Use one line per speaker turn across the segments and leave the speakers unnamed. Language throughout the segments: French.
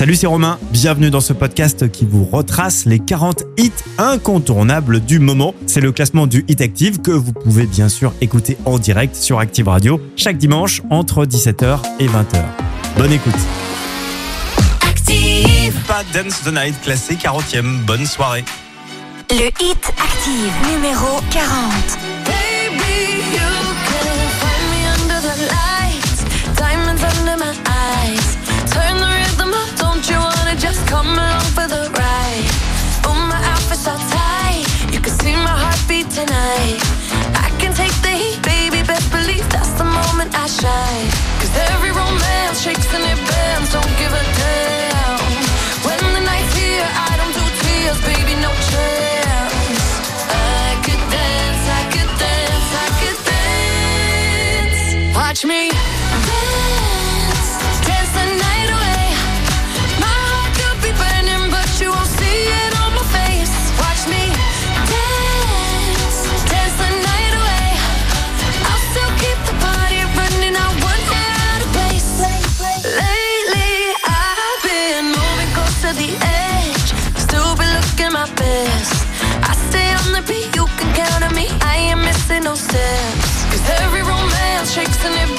Salut, c'est Romain. Bienvenue dans ce podcast qui vous retrace les 40 hits incontournables du moment. C'est le classement du Hit Active que vous pouvez bien sûr écouter en direct sur Active Radio chaque dimanche entre 17h et 20h. Bonne écoute.
Active.
Pas Dance the Night classé 40e. Bonne soirée.
Le Hit Active numéro 40.
come Chicks and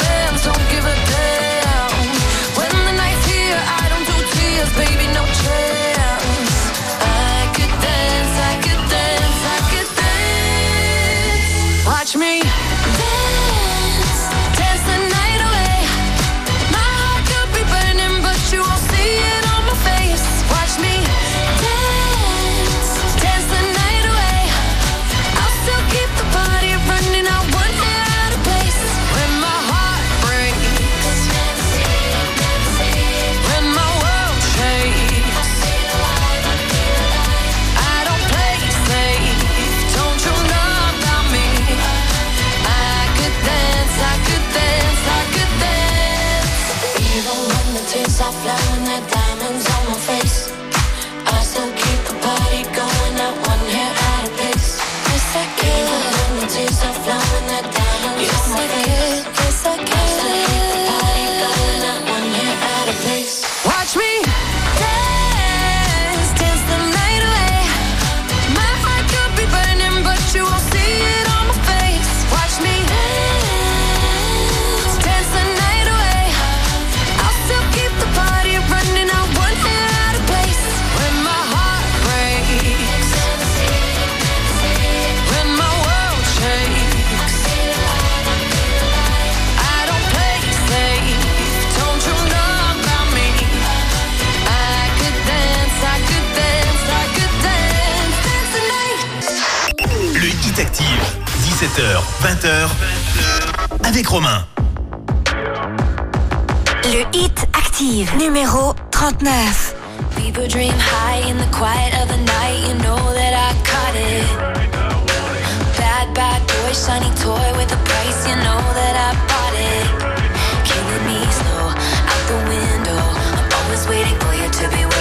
17h, 20h, avec Romain.
Le hit active, numéro 39.
People dream high in the quiet of the night, you know that I caught it. Bad, bad boy, shiny toy with a price, you know that I bought it. Killing me slow, out the window, I'm always waiting for you to be
with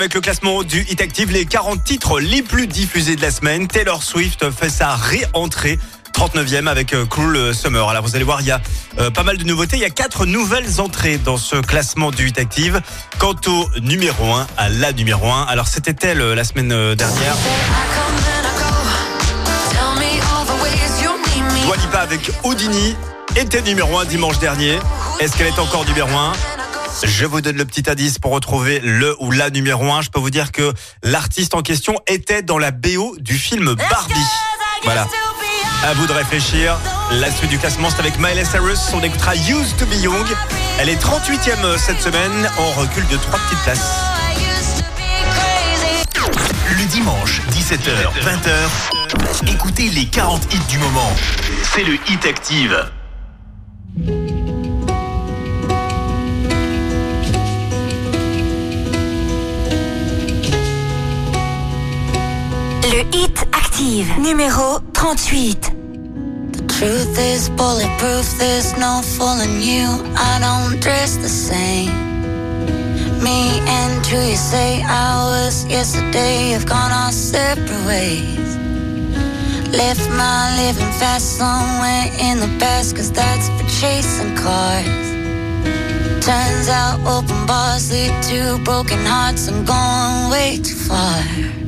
avec le classement du Hit Active, les 40 titres les plus diffusés de la semaine. Taylor Swift fait sa réentrée. 39e avec euh, Cool Summer. Alors vous allez voir, il y a euh, pas mal de nouveautés. Il y a quatre nouvelles entrées dans ce classement du Hit Active. Quant au numéro 1, à la numéro 1. Alors c'était elle euh, la semaine euh, dernière. Dua Lipa avec Houdini était numéro 1 dimanche dernier. Est-ce qu'elle est encore numéro 1 je vous donne le petit indice pour retrouver le ou la numéro 1. Je peux vous dire que l'artiste en question était dans la BO du film Barbie. Voilà. À vous de réfléchir. La suite du classement, c'est avec Miley Cyrus. On écoutera Used to be Young. Elle est 38e cette semaine. On recule de trois petites places.
Le dimanche, 17h, 20h, écoutez les 40 hits du moment. C'est le Hit Active.
Le Hit Active, numéro 38.
Truth is bulletproof, there's no fooling you. I don't dress the same. Me and who you say I was yesterday have gone our separate ways. Left my living fast somewhere in the past, cause that's for chasing cars. Turns out open bars lead to broken hearts. I'm going way too far.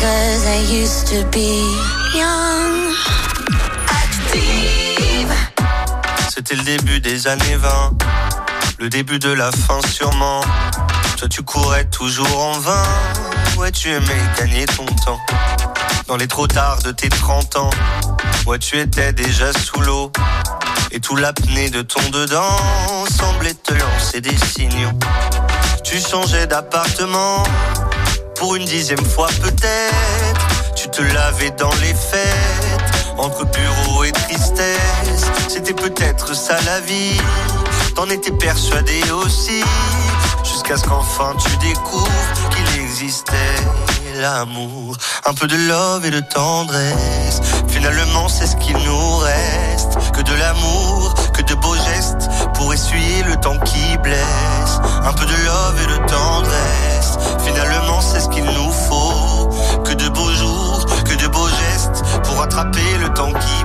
cause I used to be young. Active.
C'était le début des années 20, le début de la fin sûrement. Toi tu courais toujours en vain, ouais tu aimais gagner ton temps. Dans les trop tard de tes 30 ans, ouais tu étais déjà sous l'eau. Et tout l'apnée de ton dedans semblait te lancer des signaux. Tu changeais d'appartement, pour une dixième fois peut-être. Tu te lavais dans les fêtes, entre bureau et tristesse. C'était peut-être ça la vie, t'en étais persuadé aussi. Jusqu'à ce qu'enfin tu découvres qu'il existait l'amour. Un peu de love et de tendresse. Finalement, c'est ce qu'il nous reste. Que de l'amour, que de beaux gestes pour essuyer le temps qui blesse. Un peu de love et de tendresse. Finalement, c'est ce qu'il nous faut. Que de beaux jours, que de beaux gestes pour rattraper le temps qui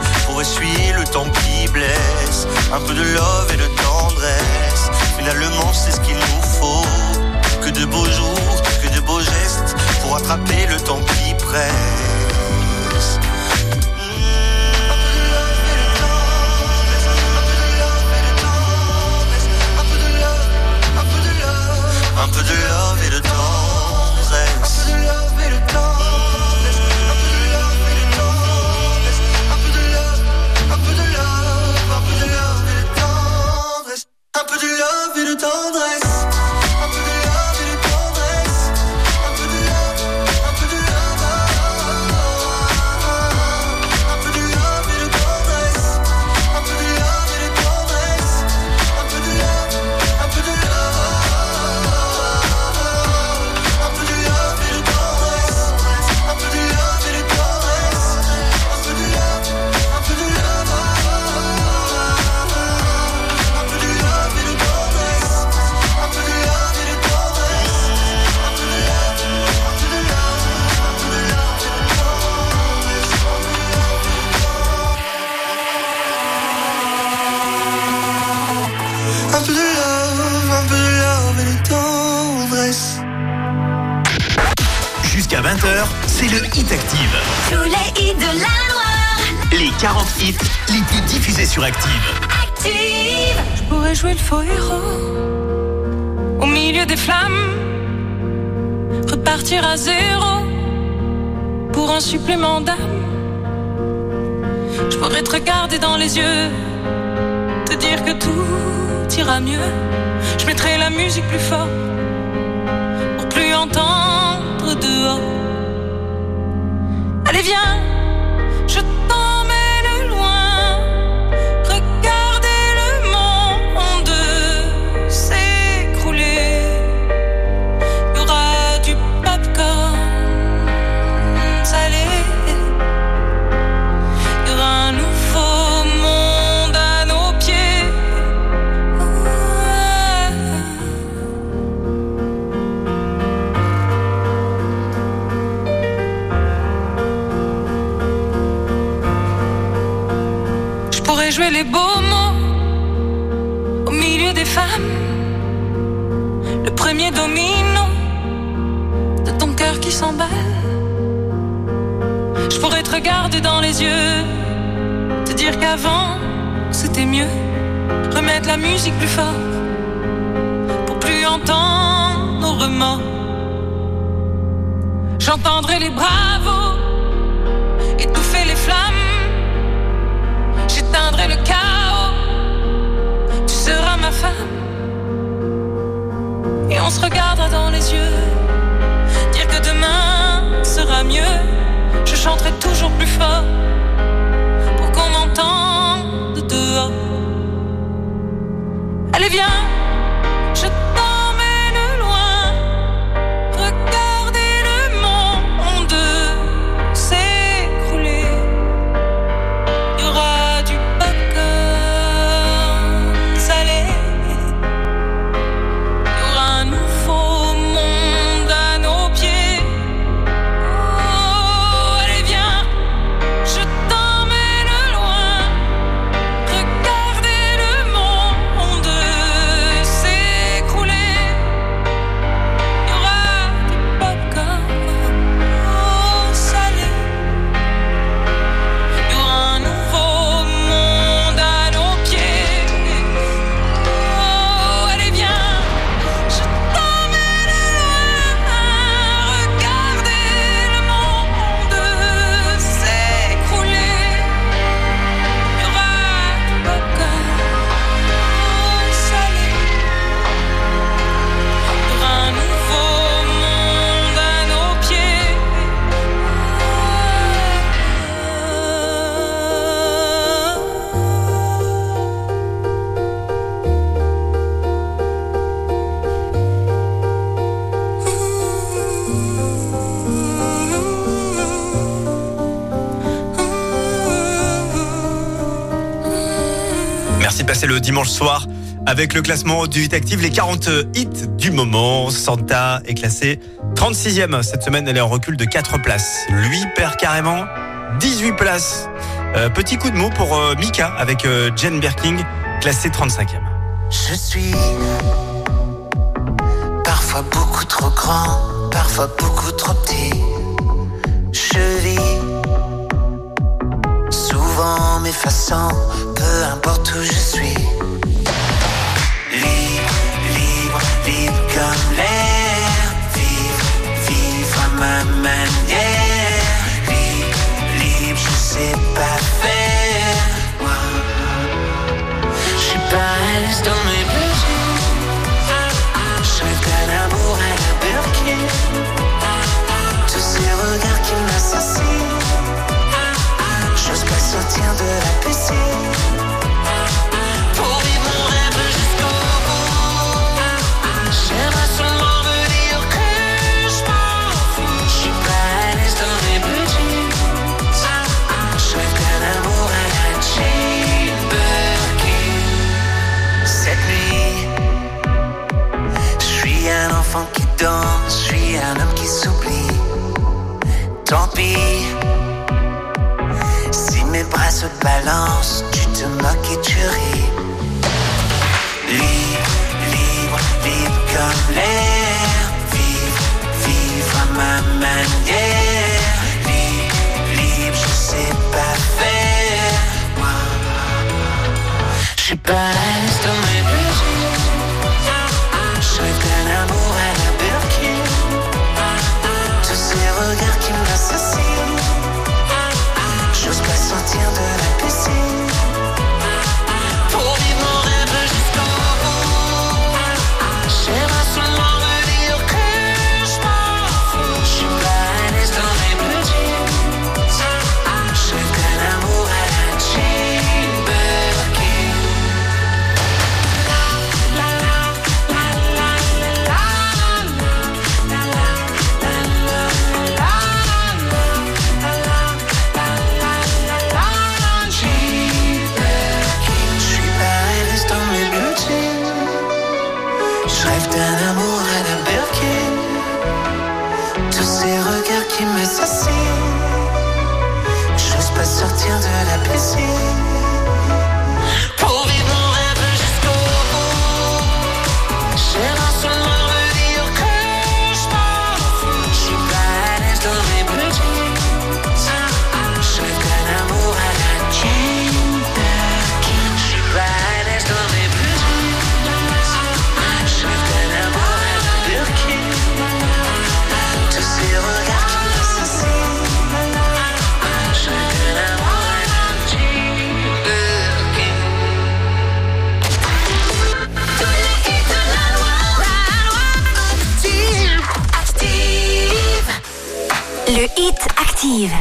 essuyer le temps qui blesse. Un peu de love et de tendresse, finalement c'est ce qu'il nous faut. Que de beaux jours, que de beaux gestes, pour attraper le temps qui presse.
Je mettrai la musique plus fort pour plus entendre dehors. Allez, viens, mieux. Remettre la musique plus fort pour plus entendre nos remords. J'entendrai les bravos étouffer les flammes. J'éteindrai le chaos. Tu seras ma femme. Et on se regardera dans les yeux. Dire que demain sera mieux. Je chanterai toujours plus fort. Allez, viens.
C'est le dimanche soir avec le classement du Hit Active, les 40 hits du moment. Santa est classée 36e. Cette semaine, elle est en recul de 4 places. Lui perd carrément 18 places. Euh, petit coup de mot pour euh, Mika avec euh, Jen Birking, classée 35e.
Je suis parfois beaucoup trop grand, parfois beaucoup trop petit. Je vis souvent m'effaçant, peu importe où je suis. Libre, libre, libre comme l'air. Vivre, vivre à ma manière. Libre, libre, je sais pas faire. Je suis pas à l'aise dans mes besoins. Je rêve d'un amour à la. Tous ces regards qui m'assassinent. Sortir de la piscine. Pour vivre mon rêve jusqu'au bout. J'aimerais seulement me dire que je m'en fous. Je suis pas à petits. Je rêve d'un amour à la Jane Birkin. Cette nuit, je suis un enfant qui danse, je suis un homme qui s'oublie. Tant pis, se balancent, tu te moques et tu ris. Libre, libre, libre comme l'air. Vivre, vivre à ma manière. Libre, libre, je sais pas faire. Moi, je suis pas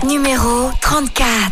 numéro 34.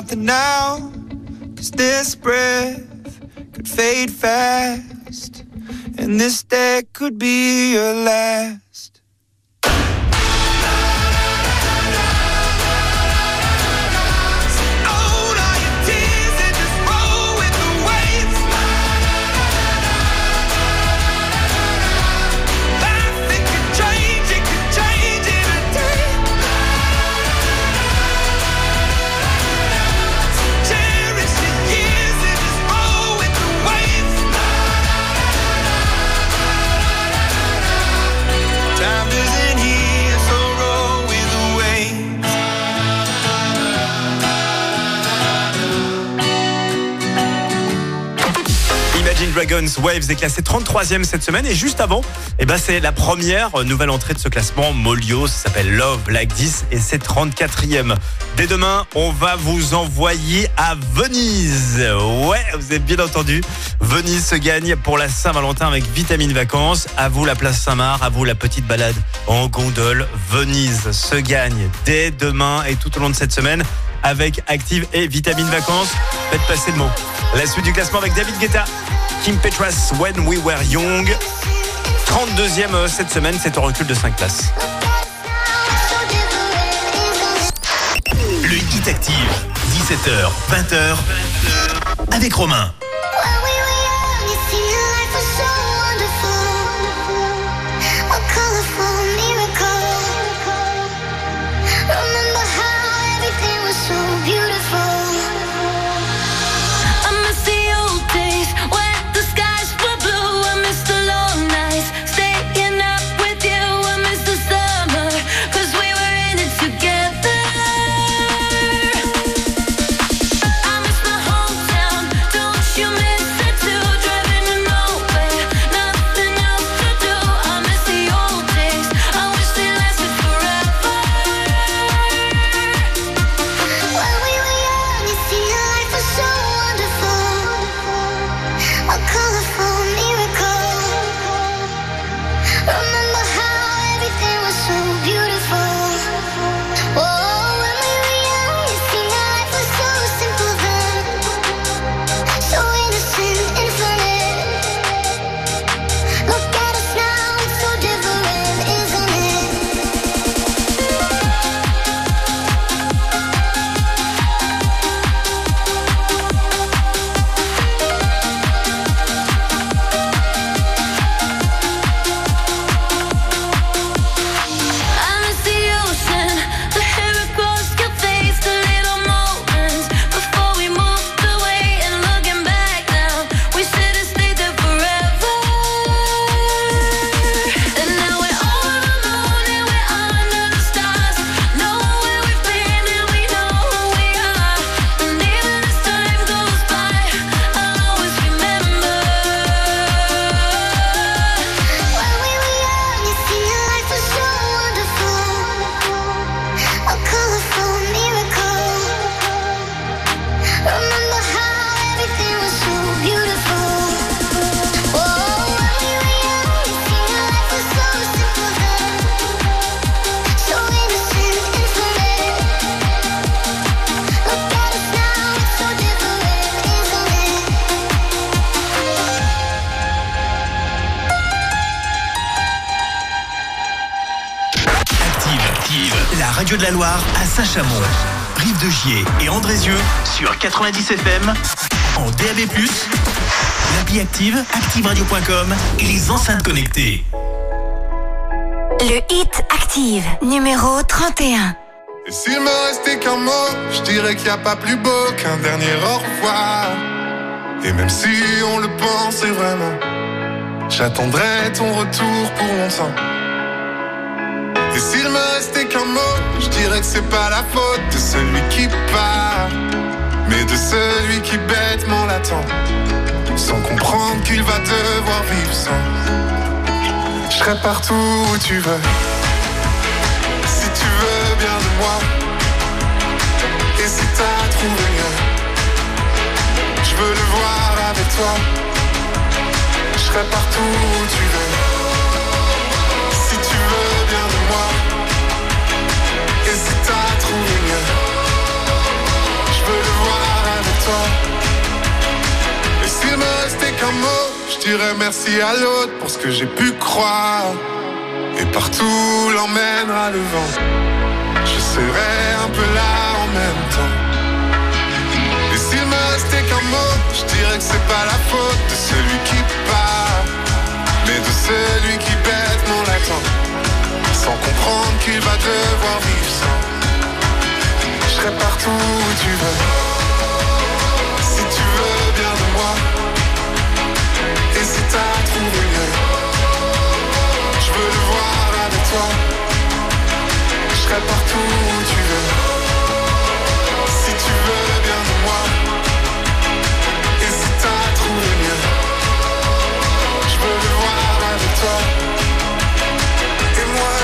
nothing now,
cause this breath could fade fast, and this day could be your last.
Dragons Waves est classé 33e cette semaine et juste avant, eh ben c'est la première nouvelle entrée de ce classement Molio, ça s'appelle Love Like 10 et c'est 34e. Dès demain, on va vous envoyer à Venise. Ouais, vous avez bien entendu. Venise se gagne pour la Saint-Valentin avec Vitamine Vacances. À vous la place Saint-Marc, à vous la petite balade en gondole. Venise se gagne dès demain et tout au long de cette semaine avec Active et Vitamine Vacances. Faites passer le mot. La suite du classement avec David Guetta, Kim Petras, When We Were Young. 32e euh, cette semaine, c'est en recul de 5 places.
Le Hit Active, 17h, 20h, avec Romain.
Saint-Chamond, Rive de Gier et Andrézieux sur 90 FM, en DAB+, l'appli Active, activeradio.com et les enceintes connectées.
Le hit Active, numéro 31.
Et s'il me restait qu'un mot, je dirais qu'il n'y a pas plus beau qu'un dernier au revoir. Et même si on le pensait vraiment, j'attendrai ton retour pour longtemps. Et s'il me restait qu'un mot, je dirais que c'est pas la faute de celui qui part, mais de celui qui bêtement l'attend, sans comprendre qu'il va devoir vivre sans. Je serai partout où tu veux, si tu veux bien de moi, et si t'as trouvé mieux, je veux le voir avec toi. Je serai partout où tu veux, je veux le voir avec toi. Et s'il me restait qu'un mot, je dirais merci à l'autre pour ce que j'ai pu croire. Et partout l'emmènera le vent. Je serai un peu là en même temps. Et s'il me restait qu'un mot, je dirais que c'est pas la faute de celui qui part, mais de celui qui bêtement l'attend, sans comprendre qu'il va devoir vivre sans. Serai partout où tu veux, si tu veux bien de moi, et si t'as trouvé mieux, je veux le voir avec toi. Je serai partout où tu veux, si tu veux bien de moi, et si t'as trouvé mieux, je veux le voir avec toi.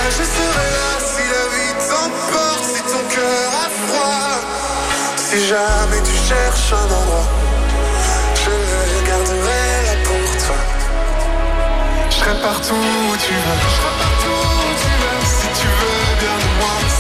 Je serai là si la vie t'emporte, si ton cœur a froid, si jamais tu cherches un endroit, je garderai là pour toi. Je serai partout où tu veux. Je serai partout où tu veux. Si tu veux bien de moi.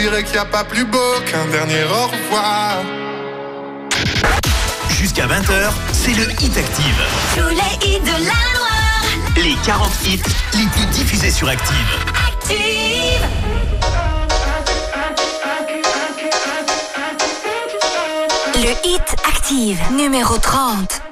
Dirais qu'il n'y a pas plus beau qu'un dernier au revoir.
Jusqu'à 20h, c'est le Hit Active.
Tous les hits de la Loire.
Les 40 hits les plus diffusés sur Active.
Active. Le hit Active, numéro 30.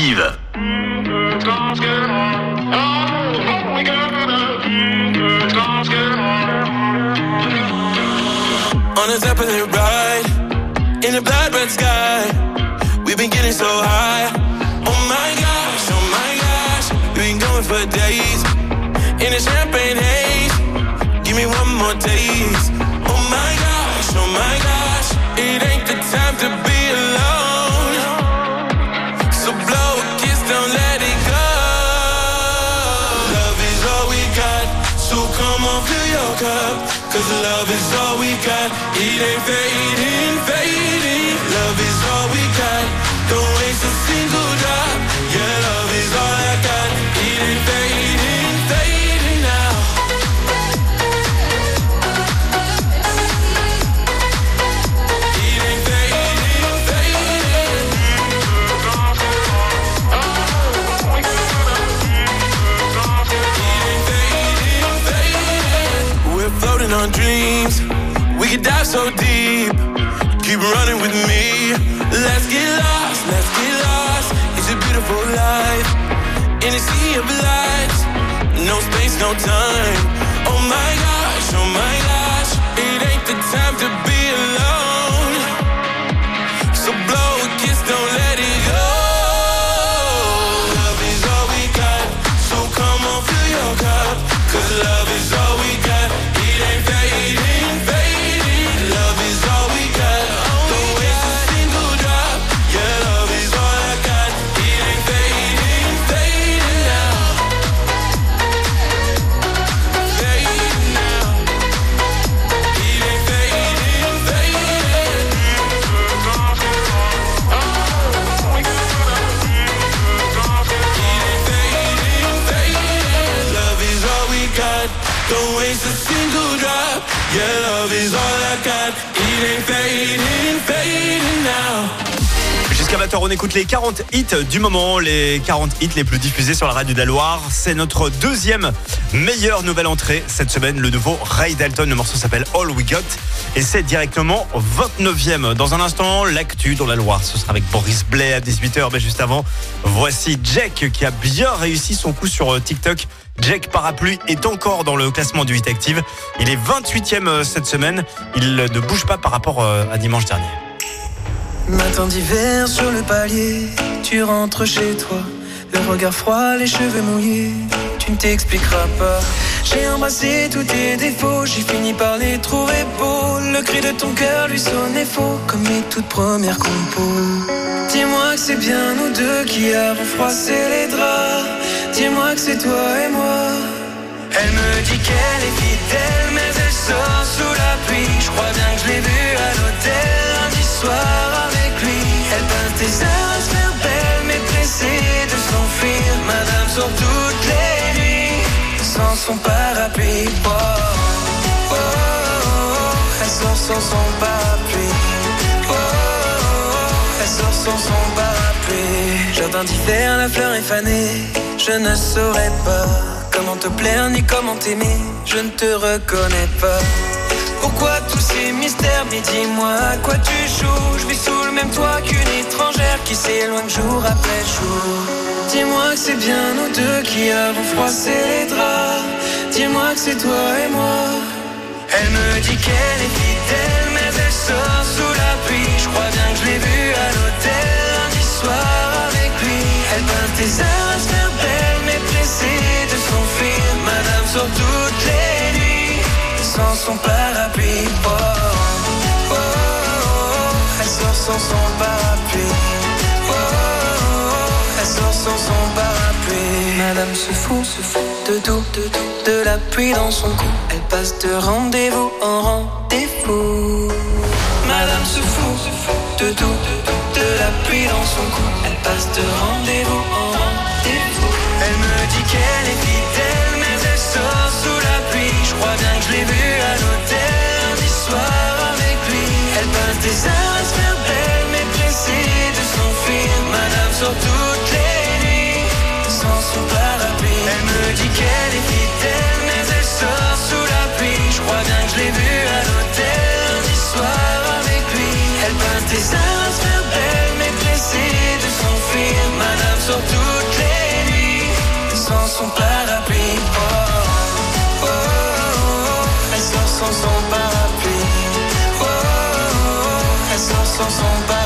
Active.
Jusqu'à 20h, on écoute les 40 hits du moment, les 40 hits les plus diffusés sur la radio de la Loire. C'est notre deuxième meilleure nouvelle entrée cette semaine. Le nouveau Ray Dalton, le morceau s'appelle All We Got et c'est directement 29e. Dans un instant, l'actu dans la Loire. Ce sera avec Boris Blais à 18h, mais juste avant, voici Jack qui a bien réussi son coup sur euh, TikTok. Jack Parapluie est encore dans le classement du Hit Active. Il est 28e euh, cette semaine. Il ne bouge pas par rapport euh, à dimanche dernier.
Matin d'hiver sur le palier, tu rentres chez toi. Le regard froid, les cheveux mouillés, tu ne t'expliqueras pas. J'ai embrassé tous tes défauts, j'ai fini par les trouver beaux. Le cri de ton cœur lui sonnait faux, comme mes toutes premières compos. Dis-moi que c'est bien nous deux qui avons froissé les draps. Dis-moi que c'est toi et moi. Elle me dit qu'elle est fidèle, mais elle sort sous la pluie. Je crois bien que je l'ai vue à l'hôtel lundi soir tes heures à se faire belle, mais pressée de s'enfuir. Madame sort toutes les nuits sans son parapluie. Oh, oh, oh, oh, elle sort sans son parapluie. Oh, oh, oh, elle sort sans son parapluie. Jardin d'hiver, la fleur est fanée. Je ne saurais pas comment te plaire ni comment t'aimer. Je ne te reconnais pas. Pourquoi tous ces mystères Mais dis-moi à quoi tu joues? Je vis sous le même toit qu'une étrangère Qui s'éloigne jour après jour. Dis-moi que c'est bien nous deux qui avons froissé les draps. Dis-moi que c'est toi et moi. Elle me dit qu'elle est fidèle Mais elle sort sous la pluie. Je crois bien que je l'ai vue à l'hôtel Lundi soir avec lui. Elle peint tes heures à se faire belle Mais pressée de s'enfuir. Madame sort toutes les sans son parapluie. Oh, elle sort sans son parapluie. Oh, elle sort sans son parapluie. Madame se fout, se fout de tout, de tout, de la pluie dans son cou. Elle passe de rendez-vous en rendez-vous. Madame se fout, se fout de tout, de tout, de la pluie dans son cou. Elle passe de rendez-vous en rendez-vous. Elle me dit qu'elle est fidèle, mais elle sort crois bien que je l'ai vue à l'hôtel lundi soir sans son parapluie. Oh, oh, oh, oh
sans son.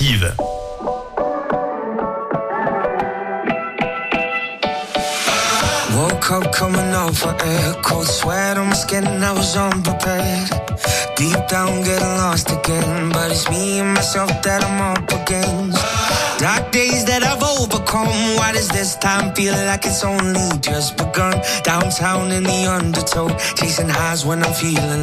active.
Woke up coming off for air, cold sweat on my skin, I was unprepared. Deep down, getting lost again, but it's me and myself that I'm up against. Dark days that I've overcome, why does this time feel like it's only just begun? Downtown in the undertow, chasing highs when I'm feeling.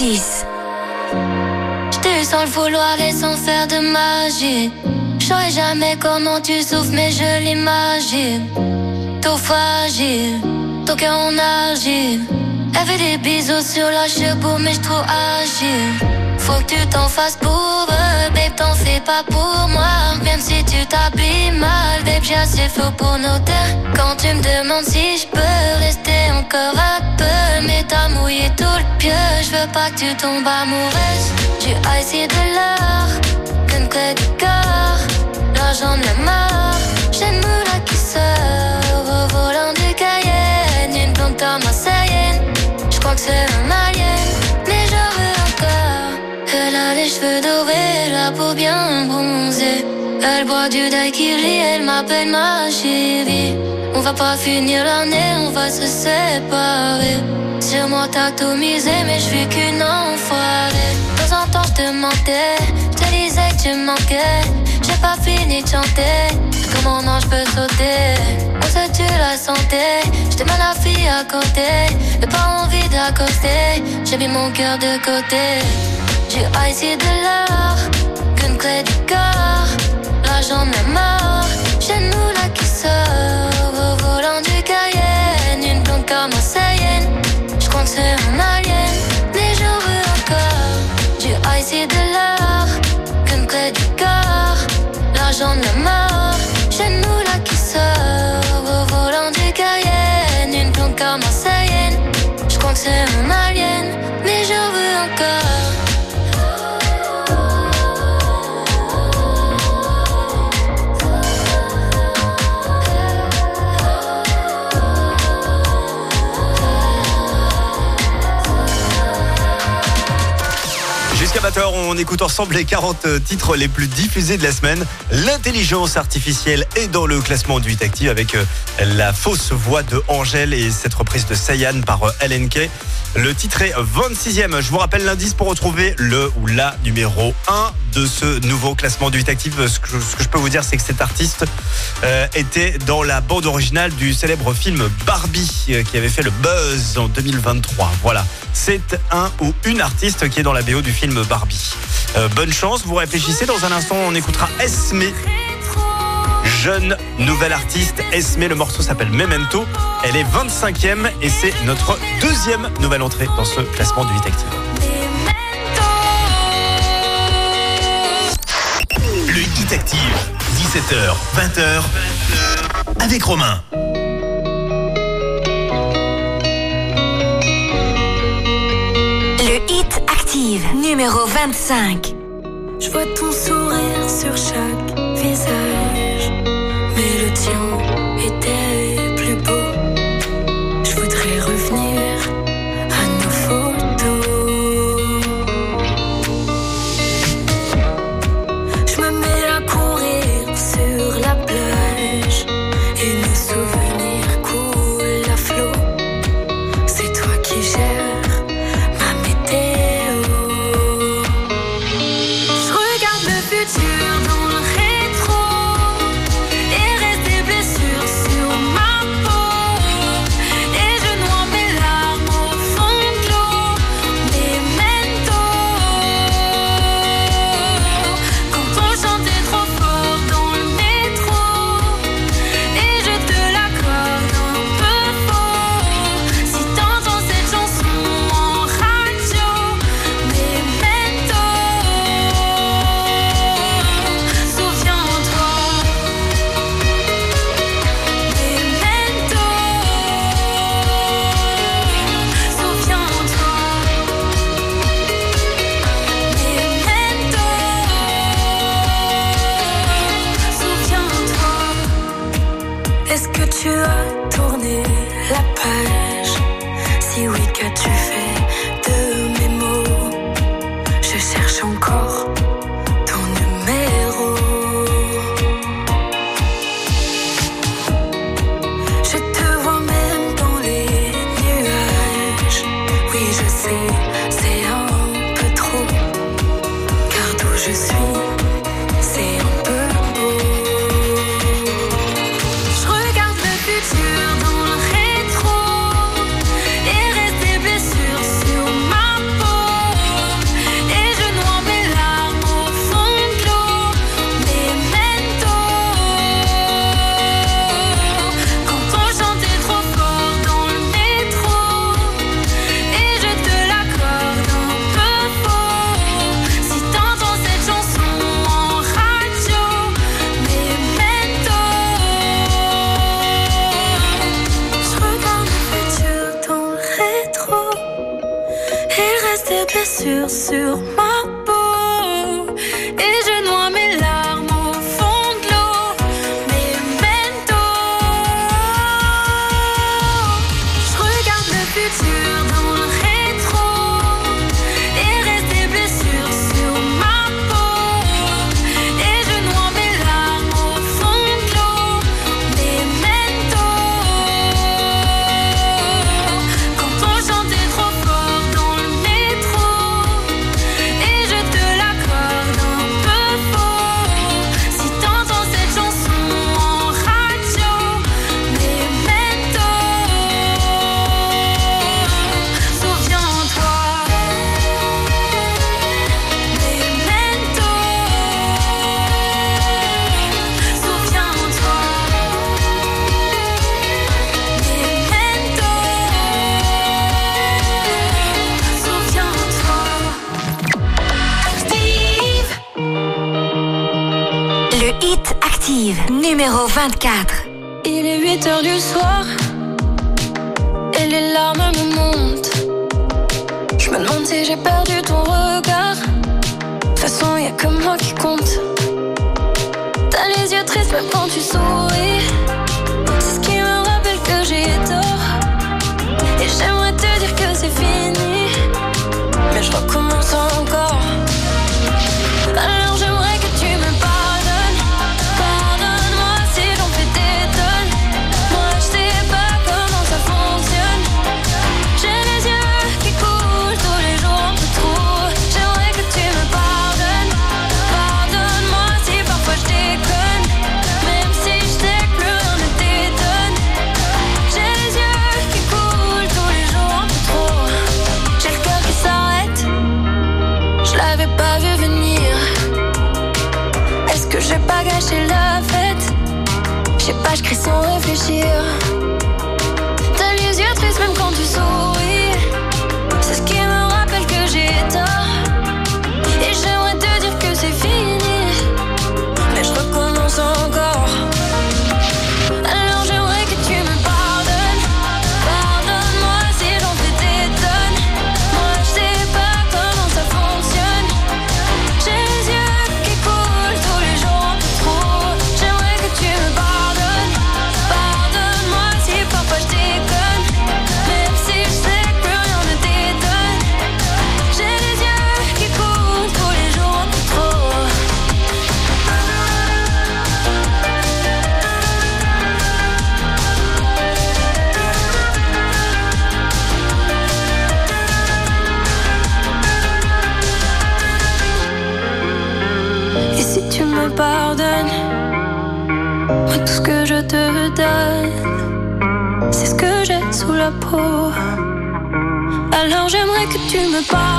6
J't'ai eu sans le vouloir et sans faire de magie. J'aurais jamais comment tu souffres mais je l'imagine. Tout fragile, ton cœur en argile. Elle fait des bisous sur la cheveux mais j'suis trop agile. Faut que tu t'en fasses t'en fais pas pour moi. Même si tu t'habilles mal, babe, j'ai assez faux pour nos terres. Quand tu me demandes si je peux rester encore un peu, mais t'as mouillé tout le pieu, je veux pas que tu tombes amoureuse. Tu as essayé de l'or, qu'une crédit corps, l'argent de la mort. J'ai une moula qui sort au volant du Cayenne, une comme marseillaine. Je crois que c'est un alien, Elle a les cheveux dorés, la peau bien bronzée. Elle boit du daiquiri, elle m'appelle ma chérie. On va pas finir l'année, on va se séparer. Sur moi t'as tout misé, mais je suis qu'une enfoirée. De temps en temps je te mentais, je te disais que tu manquais. J'ai pas fini de chanter, comment non je peux sauter. On se tue la santé, j'étais mal la fille à côté. J'ai pas envie d'accoster, j'ai mis mon cœur de côté. J'ai ici de l'or, qu'une crédit corps. L'argent de la mort, j'ai une moula qui sort au volant du Cayenne. Une blonde comme je crois que c'est un alien, mais j'en veux encore. J'ai ici de l'or, qu'une crédit corps. L'argent de la mort, j'ai une moula qui sort au volant du Cayenne. Une blonde comme je crois que c'est un alien, mais j'en veux encore.
Jusqu'à 20h, on écoute ensemble les 40 titres les plus diffusés de la semaine. L'intelligence artificielle est dans le classement du 8 Active avec euh, la fausse voix de Angèle et cette reprise de Sayan par euh, LNK. Le titre est 26e. Je vous rappelle l'indice pour retrouver le ou la numéro 1 de ce nouveau classement du 8 Active. Ce que, je peux vous dire, c'est que cet artiste euh, était dans la bande originale du célèbre film Barbie euh, qui avait fait le buzz en 2023. Voilà. C'est un ou une artiste qui est dans la BO du film Barbie. Euh, bonne chance, vous réfléchissez. Dans un instant, on écoutera Esme. Jeune nouvelle artiste, Esme, le morceau s'appelle Memento. Elle est 25e et c'est notre deuxième nouvelle entrée dans ce classement du 8 Active.
Le Hit Active, 17h, 20h, avec Romain.
Numéro 25.
Je vois ton sourire sur chaque visage, mais le tien était Il est 8 heures du soir et les larmes me montent. Je me demande si j'ai perdu ton regard. De toute façon, y a que moi qui compte. page, crie sans réfléchir. Alors j'aimerais que tu me parles.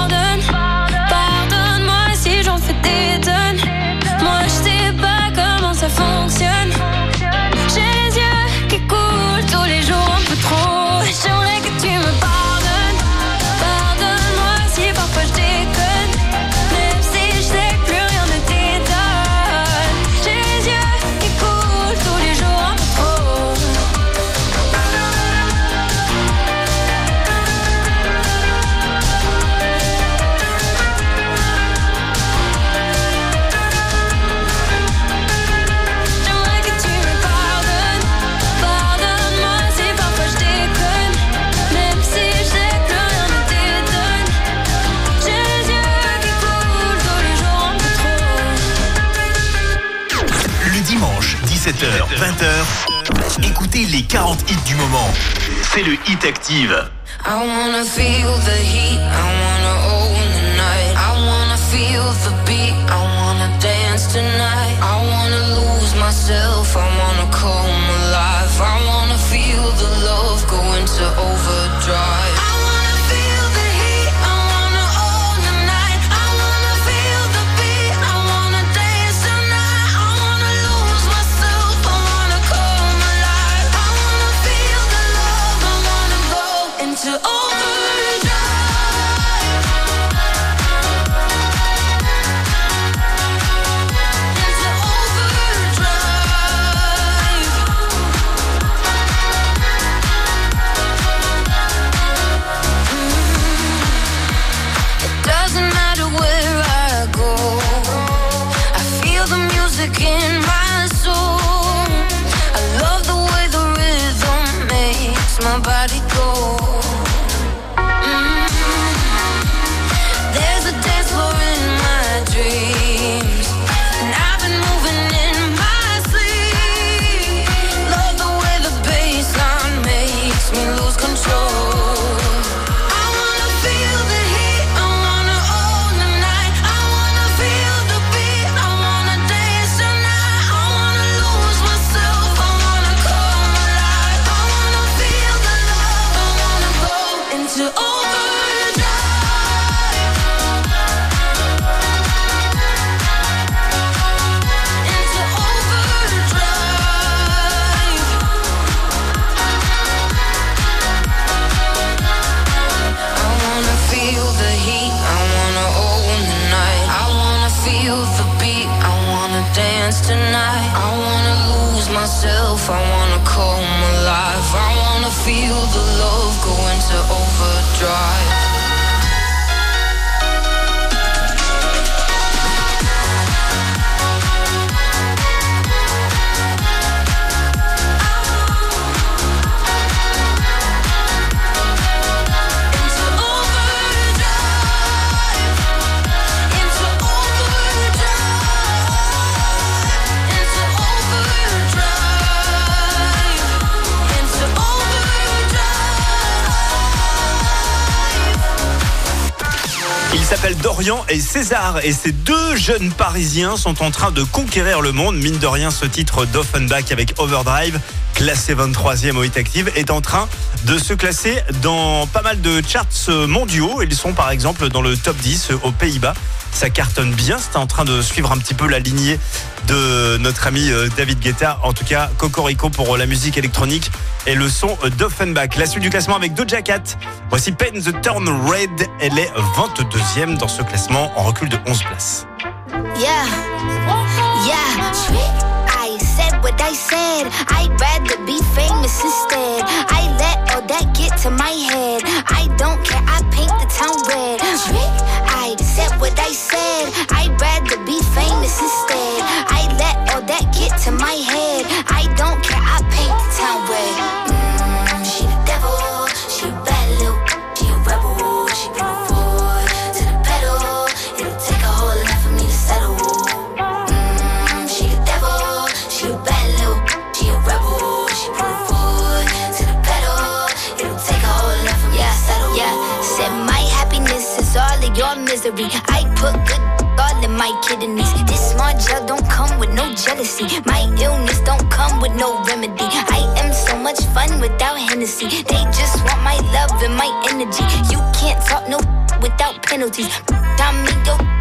Les
40 hits du moment. C'est le Hit Active.
I wanna feel the heat, I wanna own the night. I wanna feel the beat, I wanna dance tonight. I wanna lose myself, I wanna come
César et ces deux jeunes parisiens sont en train de conquérir le monde. Mine de rien, ce titre d'Offenbach avec Overdrive, classé 23e au Hit Active, est en train de se classer dans pas mal de charts mondiaux. Ils sont par exemple dans le top 10 aux Pays-Bas. Ça cartonne bien, c'est en train de suivre un petit peu la lignée de notre ami euh, David Guetta. En tout cas, Cocorico pour la musique électronique et le son d'Offenbach. La suite du classement avec Doja Cat. Voici Pain the Turn Red. Elle est 22e dans ce classement en recul de 11 places.
Yeah, yeah. What I said. I'd rather be famous instead. I let all that get to my head. I don't care. I paint the town red. I said what I said. I'd rather be famous instead. I let all that get to my head. I don't care. I paint the town red. Mm, she the devil. She a bad little. She a rebel. She the forward to the pedal. It'll take a whole lot for me to settle. Mm, she the devil. She a bad little. She a rebel. She the forward to the pedal. It'll take a whole lot for me to settle. Yeah, said my happiness is all of your misery. I put good all in my kidneys. Small gel don't come with no jealousy. My illness don't come with no remedy. I am so much fun without Hennessy. They just want my love and my energy. You can't talk no without penalties. Yo,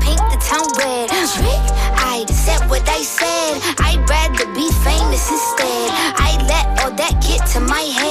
the town red. I said what I said. I'd rather be famous instead. I let all that get to my head.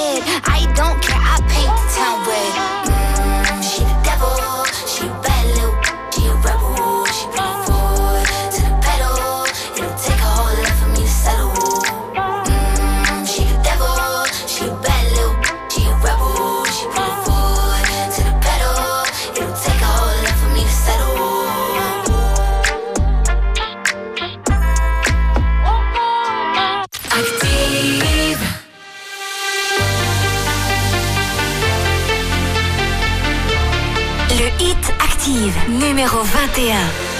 Active, numéro 21.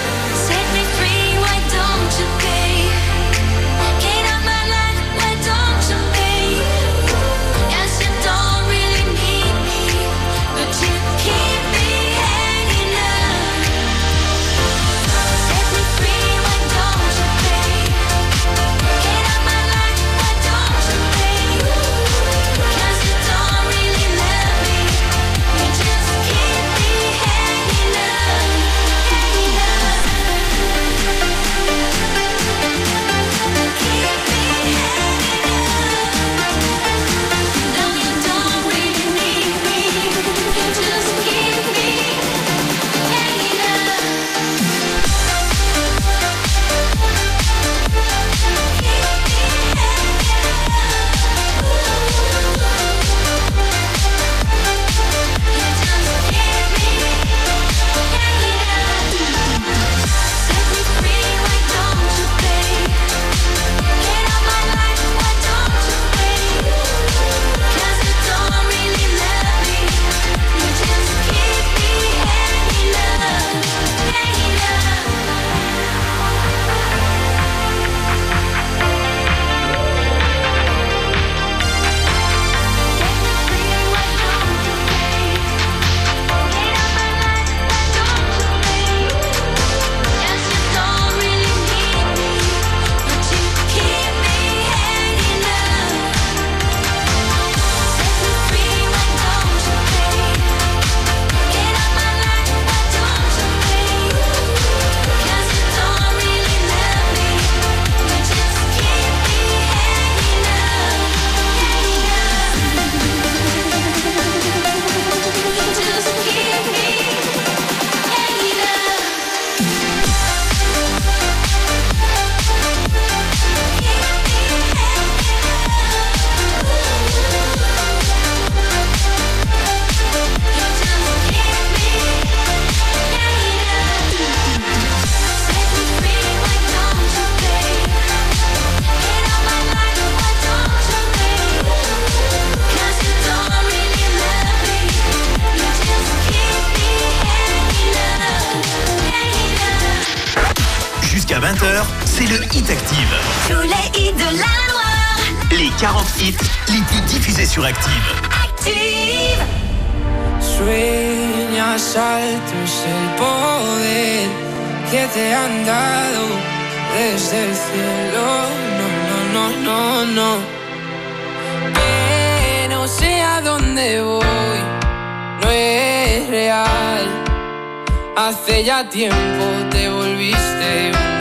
40 hits les plus diffusés sur Active.
Active.
Sueñas altos el poder que te han dado desde el cielo. No, no, no, no, no. Que no sé a dónde voy, no es real. Hace ya tiempo te volviste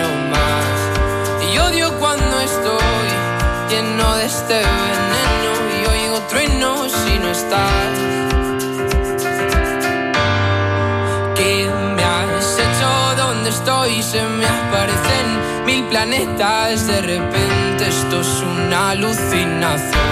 este veneno y oigo truenos si no estás. ¿Qué me has hecho? ¿Dónde estoy? Se me aparecen mil planetas. De repente esto es una alucinación.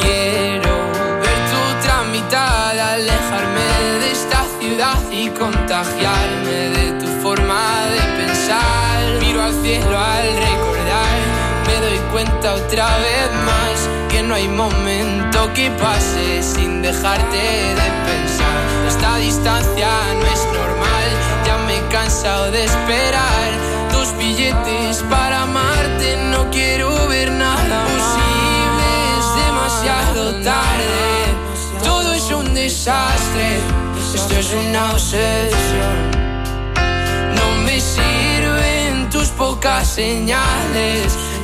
Quiero ver tu tramitada, alejarme de esta ciudad. y contagiarme de tu forma de pensar. Miro al cielo al recordar, cuenta otra vez más que no hay momento que pase sin dejarte de pensar. Esta distancia no es normal, ya me he cansado de esperar tus billetes para amarte. No quiero ver nada posible, es demasiado tarde. Todo es un desastre, esto es una obsesión. No me sirven tus pocas señales,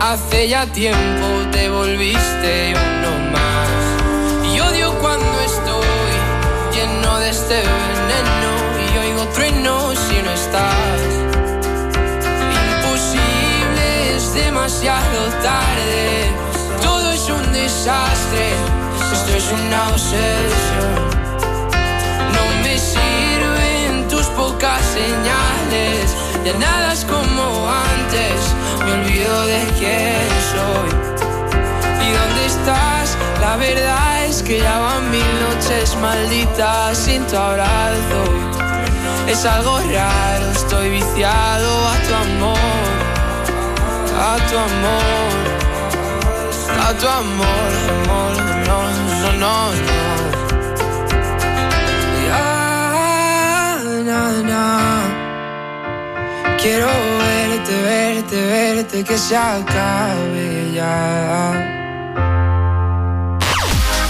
Hace ya tiempo te volviste uno más. Y odio cuando estoy lleno de este veneno y oigo trueno si no estás. Imposible, es demasiado tarde. Todo es un desastre, esto es una obsesión. No me sirven tus pocas señales, ya nada es como antes. Me olvido de quién soy. ¿Y dónde estás? La verdad es que ya van mil noches malditas sin tu abrazo. Es algo raro, estoy viciado a tu amor, a tu amor, a tu amor, amor, no, no, no, no. Ya, na, na.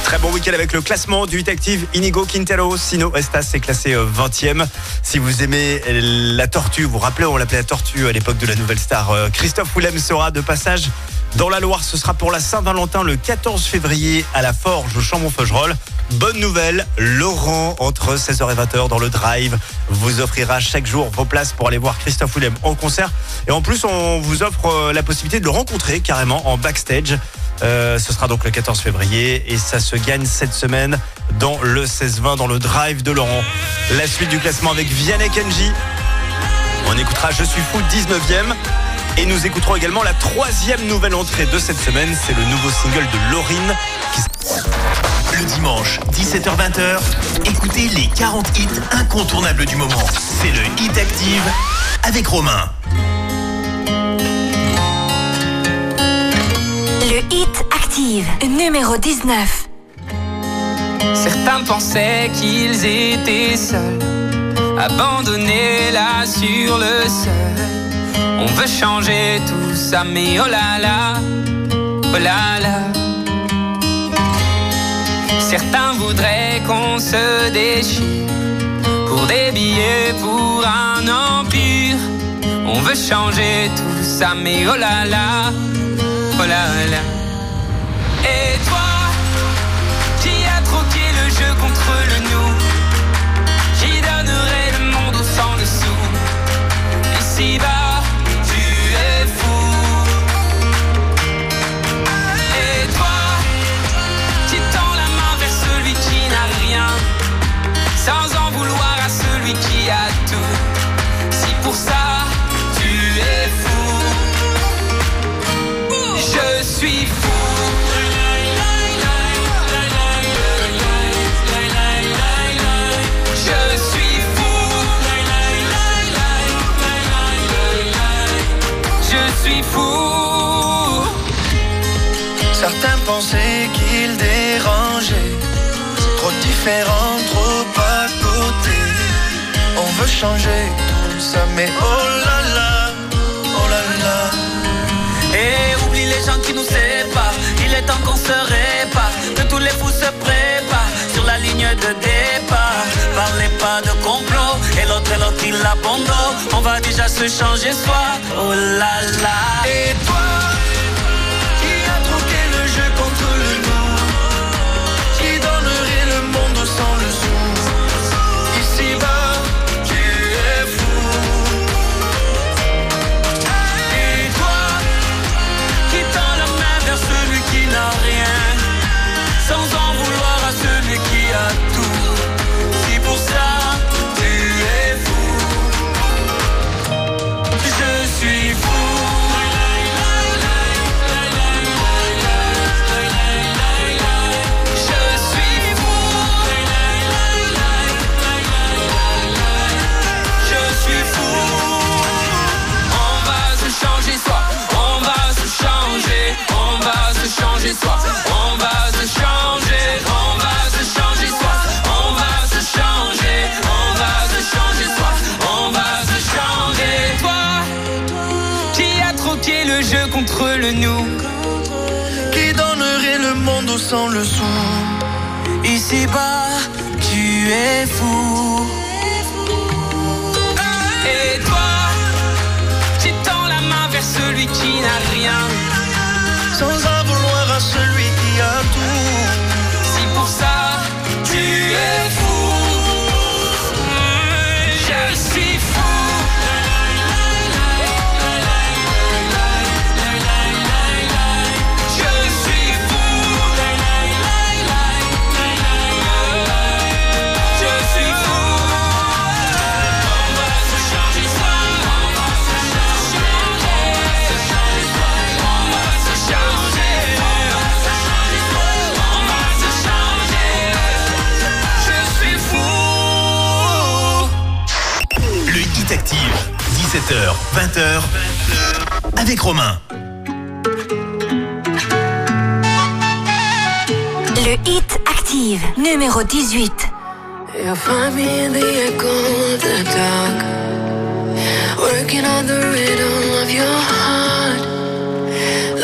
Très bon week-end avec le classement du Hit Active Inigo Quintero. Sino Estas est classé euh, 20e. Si vous aimez la tortue, vous vous rappelez, on l'appelait la tortue à l'époque de la nouvelle star. euh, Christophe Willem sera de passage dans la Loire. Ce sera pour la Saint-Valentin le 14 février à la Forge au Chambon-Feugerolles. Bonne nouvelle, Laurent, entre 16h et 20h dans le Drive, vous offrira chaque jour vos places pour aller voir Christophe Willem en concert. Et en plus, on vous offre euh, la possibilité de le rencontrer carrément en backstage. Euh, ce sera donc le 14 février et ça se gagne cette semaine dans le 16-20 dans le Drive de Laurent. La suite du classement avec Vianney Kenji. On écoutera Je suis fou 19e. Et nous écouterons également la troisième nouvelle entrée de cette semaine. C'est le nouveau single de Laurine. Qui...
Le dimanche, 17h-20h, écoutez les 40 hits incontournables du moment. C'est le Hit Active avec Romain.
Le hit active, numéro 19.
Certains pensaient qu'ils étaient seuls, abandonnés là sur le sol. On veut changer tout ça, mais oh là là, oh là là. Certains voudraient qu'on se déchire pour des billets, pour un empire. On veut changer tout ça, mais oh là là, oh là là. Suis fou.
Certains pensaient qu'ils dérangeaient. Trop différents, trop à côté. On veut changer tout ça, mais oh là là, oh là là.
Et oublie les gens qui nous séparent. Il est temps qu'on se répare. Que tous les fous se préparent sur la ligne de départ. Parlez pas de complot. Et l'autre, et l'autre, il abandonne. On va déjà se changer soi. Oh là là.
Et toi, sans le son. Ici-bas, tu es fou.
17h, 20h, avec Romain.
Le Hit Active, numéro 18.
You'll find me in the echo of the dark, working on the rhythm of your heart.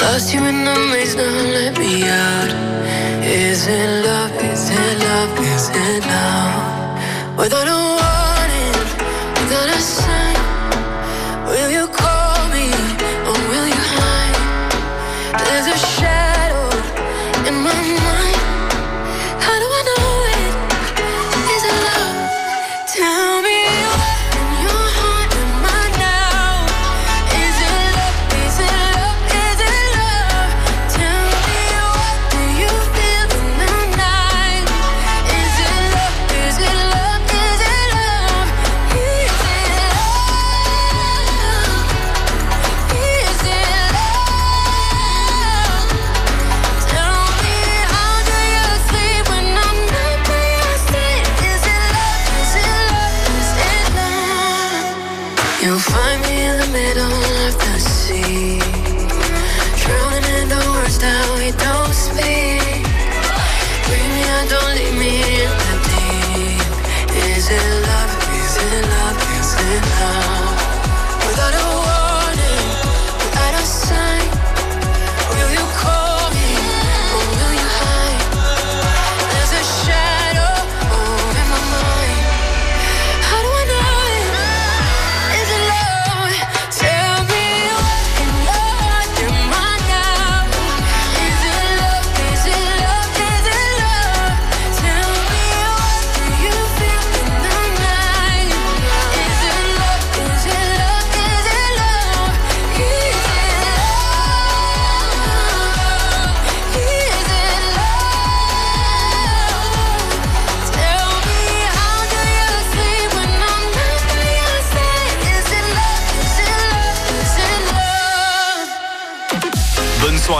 Lost you in the maze, now let me out. Is it love? Is it love? Is it love? Without a warning,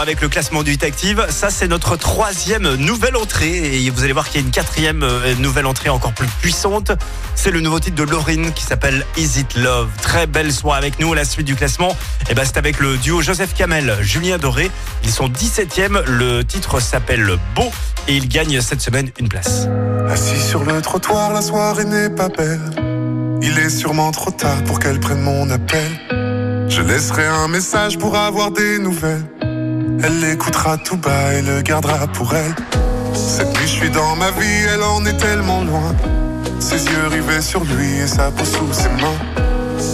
avec le classement du Hit Active. Ça, c'est notre troisième nouvelle entrée. Et vous allez voir qu'il y a une quatrième euh, nouvelle entrée encore plus puissante. C'est le nouveau titre de Laurine qui s'appelle Is It Love? Très belle soirée avec nous. La suite du classement, eh ben, c'est avec le duo Joseph Kamel, Julien Doré. Ils sont 17e. Le titre s'appelle Beau et ils gagnent cette semaine une place.
Assis sur le trottoir, la soirée n'est pas belle. Il est sûrement trop tard pour qu'elle prenne mon appel. Je laisserai un message pour avoir des nouvelles. Elle l'écoutera tout bas et le gardera pour elle. Cette nuit, je suis dans ma vie, elle en est tellement loin. Ses yeux rivés sur lui et sa peau sous ses mains.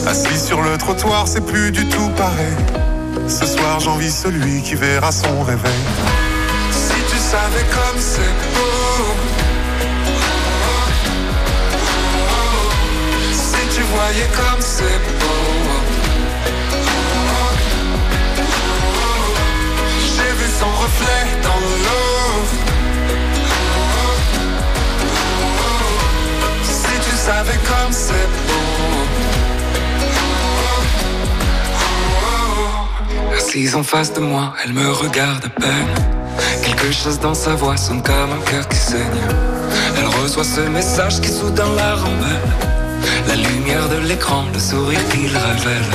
Assis sur le trottoir, c'est plus du tout pareil. Ce soir, j'envie celui qui verra son réveil. Si tu savais comme c'est beau. Si tu voyais comme c'est beau. Reflet dans l'eau. Si tu savais comme c'est beau.
Assise en face de moi, elle me regarde à peine. Quelque chose dans sa voix sonne comme un cœur qui saigne. Elle reçoit ce message qui soudain la rend belle. La lumière de l'écran, le sourire qu'il révèle.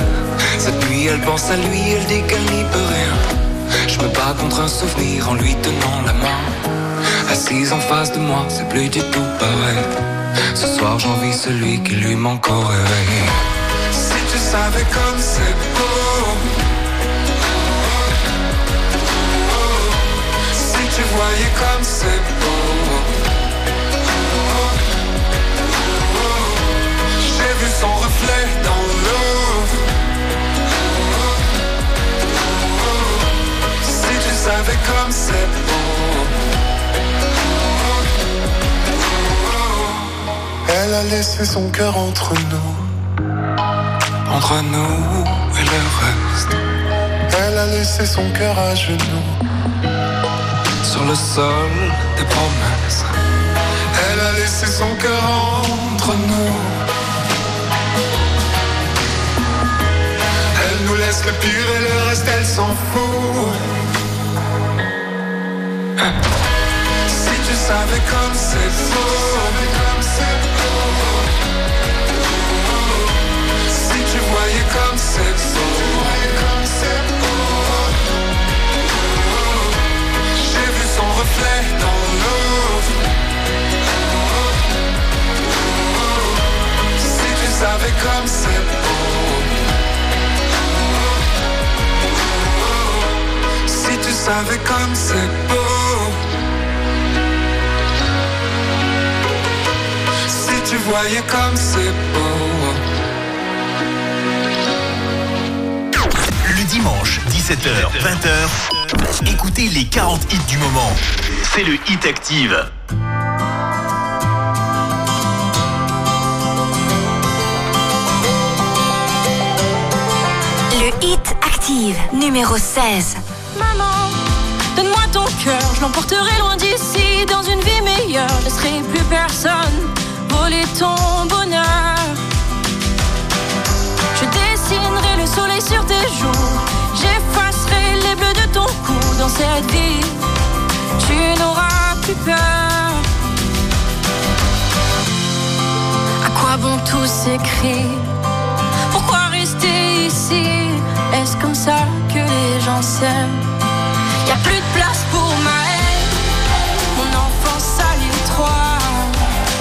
Cette nuit, elle pense à lui, elle dit qu'elle n'y peut rien. Je me bats contre un souvenir en lui tenant la main. Assise en face de moi, c'est plus du tout pareil. Ce soir, j'envie celui qui lui manque au réveil.
Si tu savais comme c'est beau. Si tu
voyais comme c'est beau. Comme c'est beau.
Elle a laissé son cœur entre nous.
Entre nous et le reste.
Elle a laissé son cœur à genoux.
Sur le sol des promesses.
Elle a laissé son cœur entre nous. Elle nous laisse le pire et le reste, elle s'en fout.
Si tu savais comme c'est beau. Si tu voyais comme c'est beau. J'ai vu son reflet dans l'eau. Si tu savais comme c'est beau. Si tu savais comme c'est beau. Si tu voyais comme c'est beau.
Le dimanche, 17h, 20h, écoutez les 40 hits du moment. C'est le Hit Active.
Le Hit Active, numéro 16.
Je l'emporterai loin d'ici. Dans une vie meilleure, je laisserai plus personne voler ton bonheur. Je dessinerai le soleil sur tes joues, j'effacerai les bleus de ton cou. Dans cette vie, tu n'auras plus peur. À quoi bon tous ces cris Pourquoi rester ici? Est-ce comme ça que les gens s'aiment? Y a plus de place Mon enfance salit trois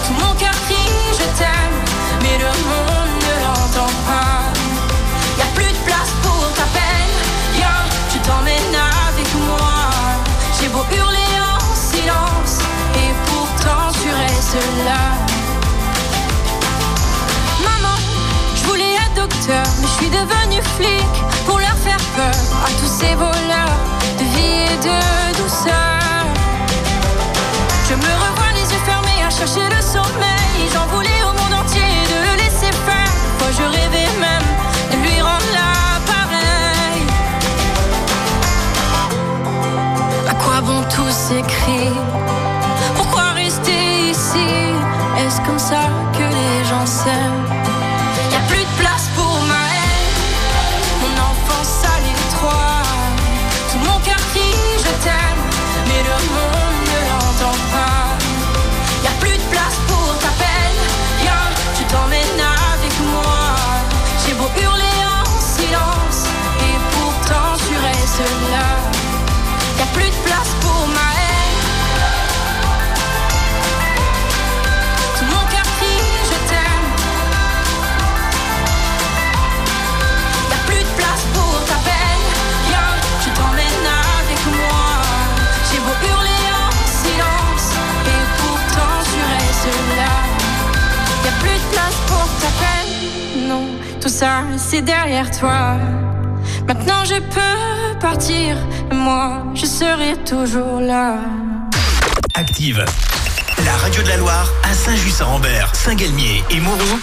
Tout mon cœur crie je t'aime Mais le monde ne l'entend pas. Y a plus de place pour ta peine. Viens, je t'emmène avec moi. J'ai beau hurler en silence Et pourtant tu restes là. Maman, je voulais être docteur, mais je suis devenu flic pour leur faire peur à tous ces voleurs de douceur. Je me revois les yeux fermés à chercher le sommeil. J'en voulais au monde entier de laisser faire. Moi je rêvais même de lui rendre l'appareil. À quoi bon tous ces Pourquoi rester ici? Est-ce comme ça que les gens s'aiment? Ça c'est derrière toi Maintenant je peux partir Moi je serai toujours là
Active. La radio de la Loire à Saint-Just-Saint-Rambert, Saint-Galmier et Moron.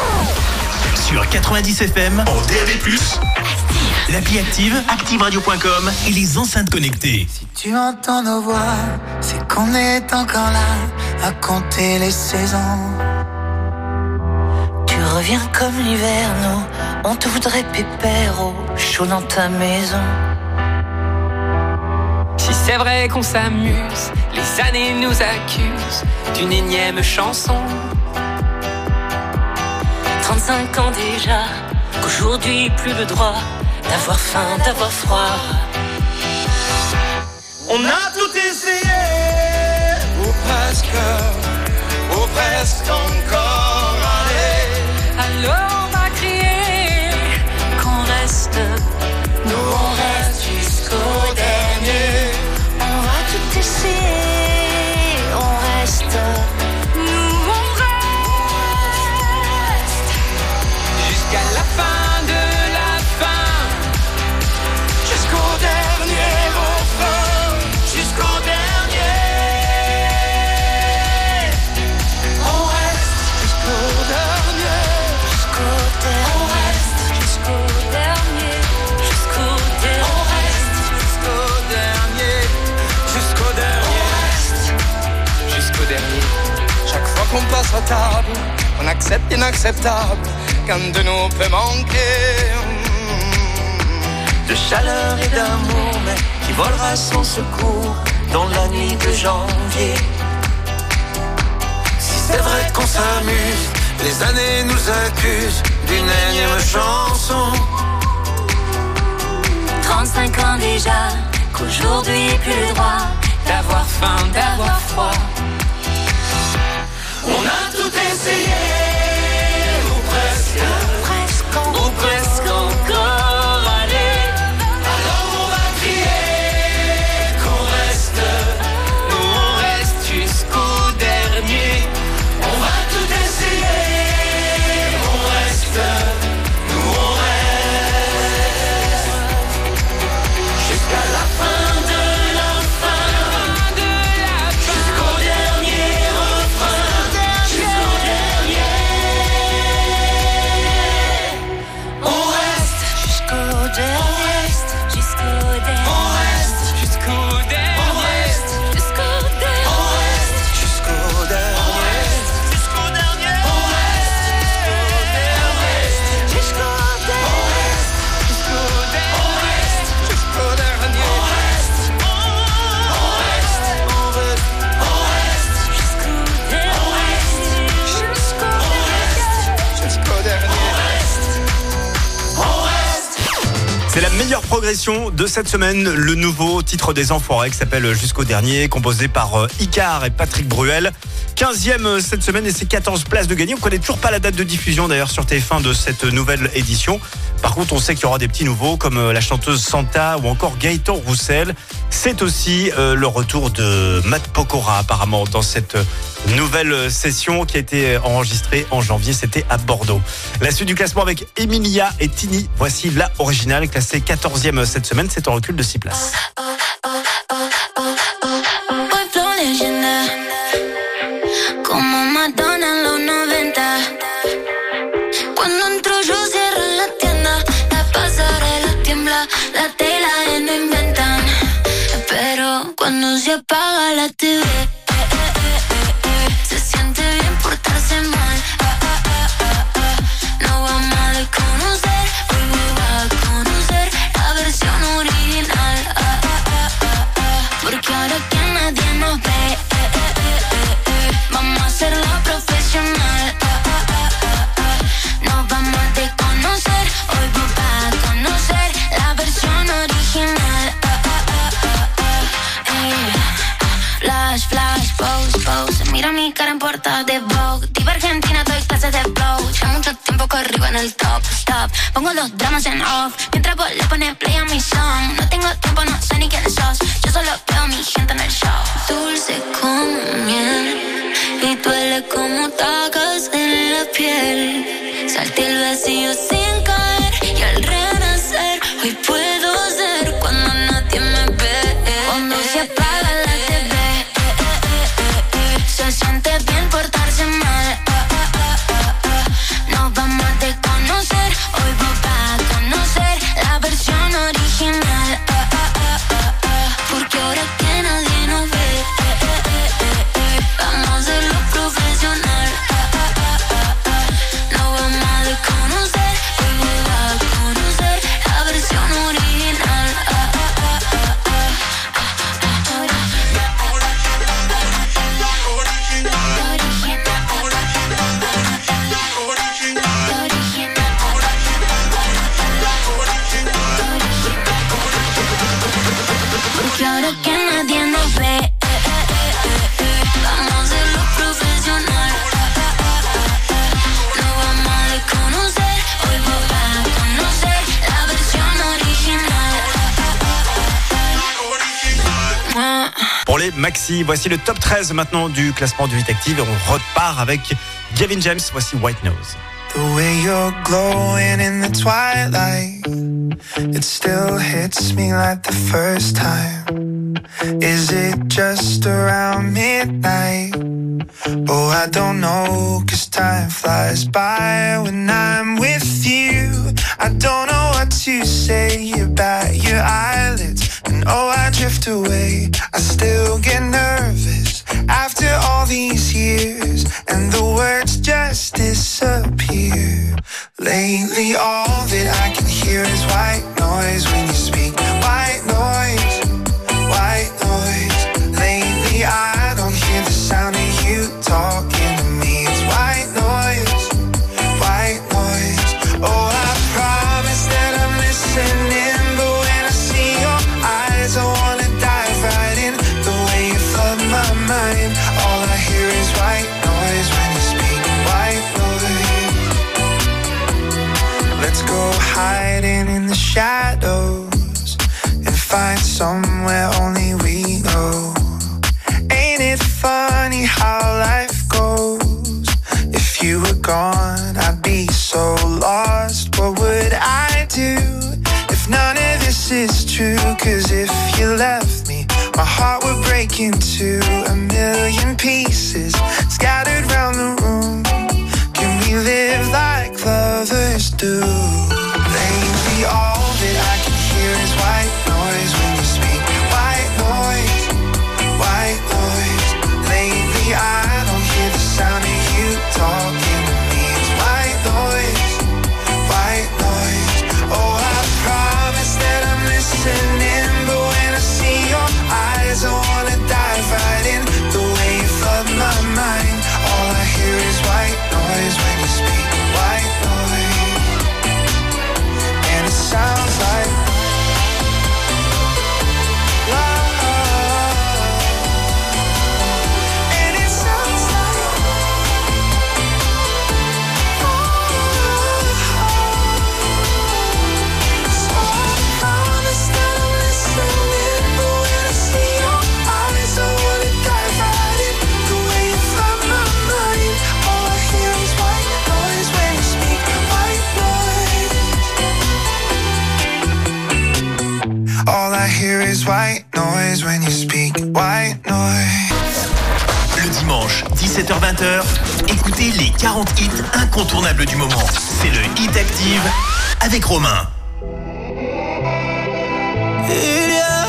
Sur 90 FM en DAB+. L'appli Active, activeradio.com et les enceintes connectées.
Tu entends nos voix, c'est qu'on est encore là à compter les saisons. Tu reviens comme l'hiver, nous, on te voudrait pépère au chaud dans ta maison.
Si c'est vrai qu'on s'amuse, les années nous accusent d'une énième chanson.
35 ans déjà, qu'aujourd'hui plus le droit d'avoir faim, d'avoir froid.
On a tout essayé, ou presque, ou presque encore. Allez,
qu'on
passe à table, on accepte l'inacceptable, qu'un de nous peut manquer.
De chaleur et d'amour, mais qui volera sans secours dans la nuit de janvier. Si c'est vrai qu'on s'amuse, les années nous accusent d'une énième chanson.
35 ans déjà, qu'aujourd'hui plus le droit d'avoir faim, d'avoir froid.
On a tout essayé, ou presque,
presque,
ou presque
meilleure progression de cette semaine, le nouveau titre des Enfoirés qui s'appelle Jusqu'au dernier, composé par euh, Icar et Patrick Bruel. 15e cette semaine et c'est 14 places de gagner. On connaît toujours pas la date de diffusion d'ailleurs sur TF1 de cette nouvelle édition. Par contre, on sait qu'il y aura des petits nouveaux comme euh, la chanteuse Santa ou encore Gaëtan Roussel. C'est aussi euh, le retour de Matt Pokora apparemment dans cette nouvelle session qui a été enregistrée en janvier. C'était à Bordeaux. La suite du classement avec Emilia et Tini. Voici la originale classée 14e cette semaine. C'est en recul de 6 places.
Apaga la el top, stop. Pongo los dramas en off. Mientras vos le pones play a mi song. No tengo tiempo, no sé ni quién sos. Yo solo veo a mi gente en el show. Dulce como miel. Y duele como tacas en la piel. Salté el vacío sin caer.
Voici le top 13 maintenant du classement du 8 Active et on repart avec Gavin James. Voici White Nose.
The way you're glowing in the twilight, it still hits me like the first time. Is it just around midnight? Oh, I don't know, cause time flies by when I'm with you. I don't know what to say about your eyelids, oh, I drift away. I still get nervous After all these years, and the words just disappear. Lately, all that I can hear is white noise when you speak. Shadows and find somewhere only we know. Ain't it funny how life goes? If you were gone, I'd be so lost. What would I do if none of this is true? Cause if you left me, my heart would break in
a 17h-20h, écoutez les 40 hits incontournables du moment. C'est le Hit Active avec Romain.
Il y a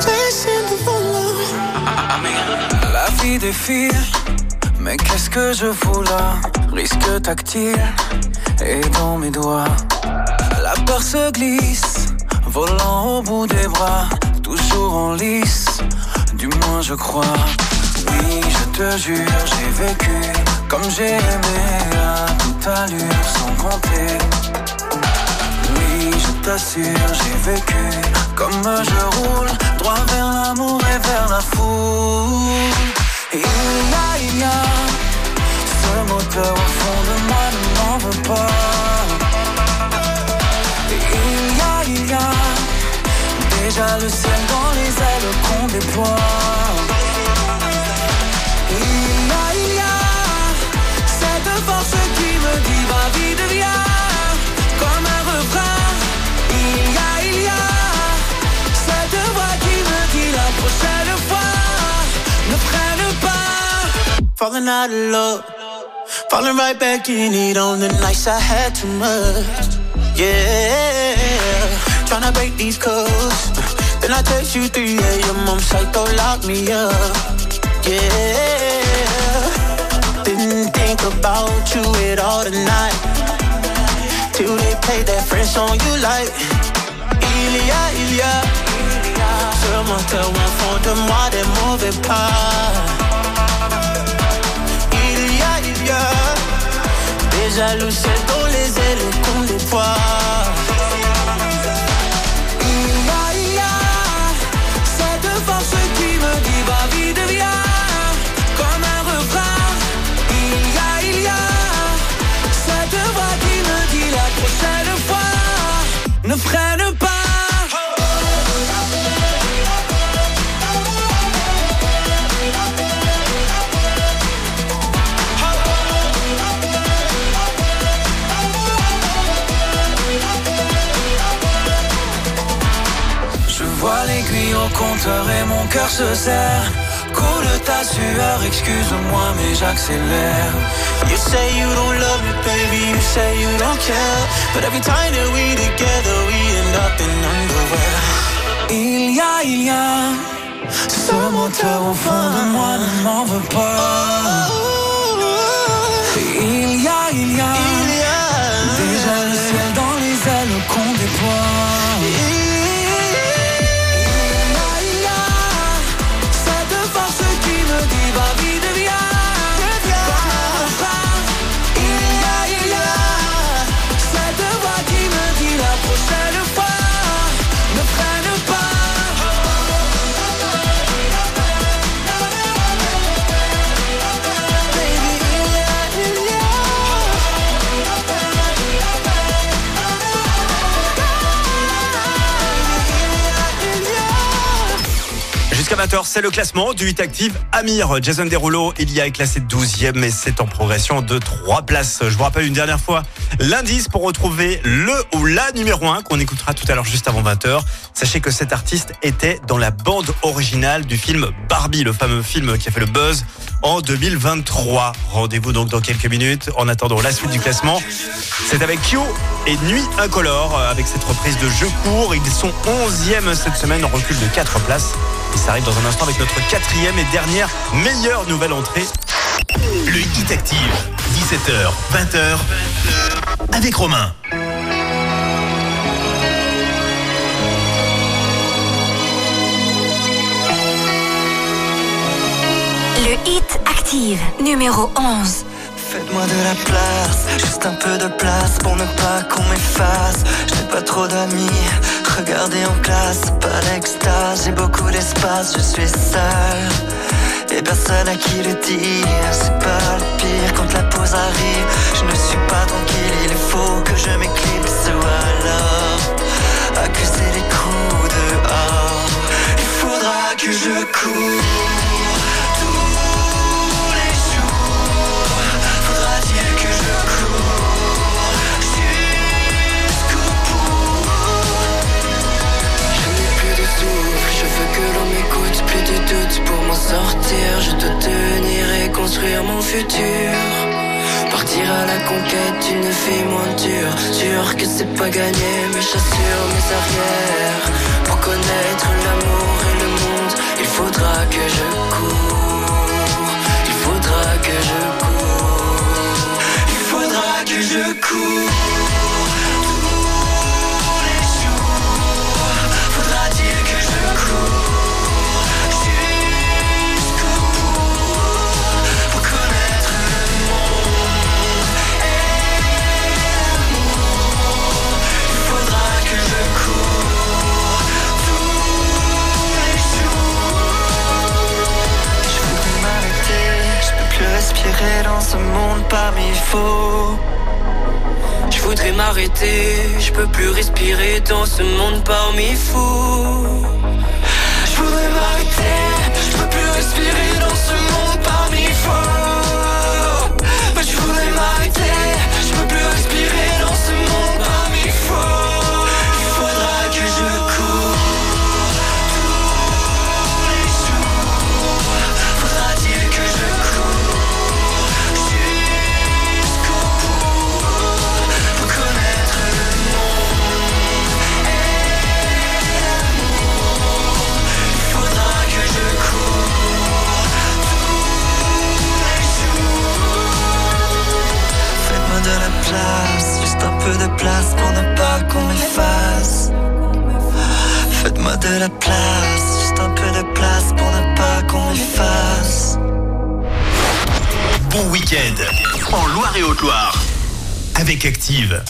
des de La vie défile, mais qu'est-ce que je fous là? Risque tactile, et dans mes doigts. La peur se glisse, volant au bout des bras, toujours en lice, du moins je crois. Oui, je te jure, j'ai vécu comme j'ai aimé à toute allure, sans compter. Oui, je t'assure, j'ai vécu comme je roule, droit vers l'amour et vers la foule. Il y a, il y a ce moteur au fond de moi ne m'en veut pas. Il y a, il y a déjà le ciel dans les ailes qu'on déploie. Falling out of love, falling right back in it on the nights I had too much. Yeah, tryna break these codes. Then I text you 3 a.m. I'm psycho, lock me up. Yeah, about you at all tonight. Till they play that French song you like. Il y a, il y a ce moteur au fond de moi des mauvais pas. Il y a, il y a le ciel dans les ailes qu'on déploie. Il compteur et mon cœur se serre. Coule ta sueur, excuse-moi, mais j'accélère. You say you don't love me, baby, you say you don't care. But every time that we together, we end up in underwear. Il y a, il y a Ce moteur au fond de moi ne m'en veut pas. Il y a, il y a,
Jusqu'à 20h, c'est le classement du 8 active. Amir, Jason Derulo, il y a est classé 12e et c'est en progression de 3 places. Je vous rappelle une dernière fois l'indice pour retrouver le ou la numéro 1 qu'on écoutera tout à l'heure juste avant 20h. Sachez que cet artiste était dans la bande originale du film Barbie, le fameux film qui a fait le buzz en 2023. Rendez-vous donc dans quelques minutes. En attendant la suite du classement, c'est avec Kyo et Nuit Incolore euh, avec cette reprise de jeu court. Ils sont 11e cette semaine en recul de 4 places. Et ça arrive dans un instant avec notre quatrième et dernière meilleure nouvelle entrée.
Le Hit Active, 17h, 20h, avec Romain.
Le hit active, numéro 11.
Faites-moi de la place, juste un peu de place pour ne pas qu'on m'efface. Je n'ai pas trop d'amis, regardez en classe, pas l'extase, j'ai beaucoup d'espace, je suis seul. Et personne à qui le dire, c'est pas le pire quand la pause arrive. Je ne suis pas tranquille, il faut que je m'éclipse ou alors accuser les coups dehors. Il faudra que je cours. Sortir Je dois tenir et construire mon futur. Partir à la conquête d'une vie moins dure Sûr que c'est pas gagné mais j'assure mes arrières. Pour connaître l'amour et le monde Il faudra que je cours. Il faudra que je cours. Il faudra que je cours respirer dans ce monde parmi faux. Je voudrais m'arrêter, je peux plus respirer dans ce monde parmi fous. Je voudrais m'arrêter, je peux plus respirer dans ce monde parmi peu de place pour ne pas qu'on m'efface. Faites-moi de la place, juste un peu de place pour ne pas qu'on m'efface.
Bon week-end en Loire et Haute-Loire. Avec Active.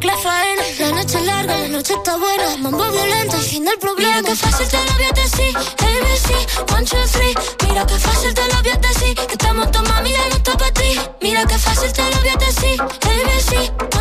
la
noche es larga, la noche está buena. Mambo violento, el fin del problema. Mira que fácil te lo voy a decir. ABC, one, two, three. Mira que fácil te lo voy a decir. Que estamos tomando mami, ya no está. Mira que fácil te lo voy a decir. ABC.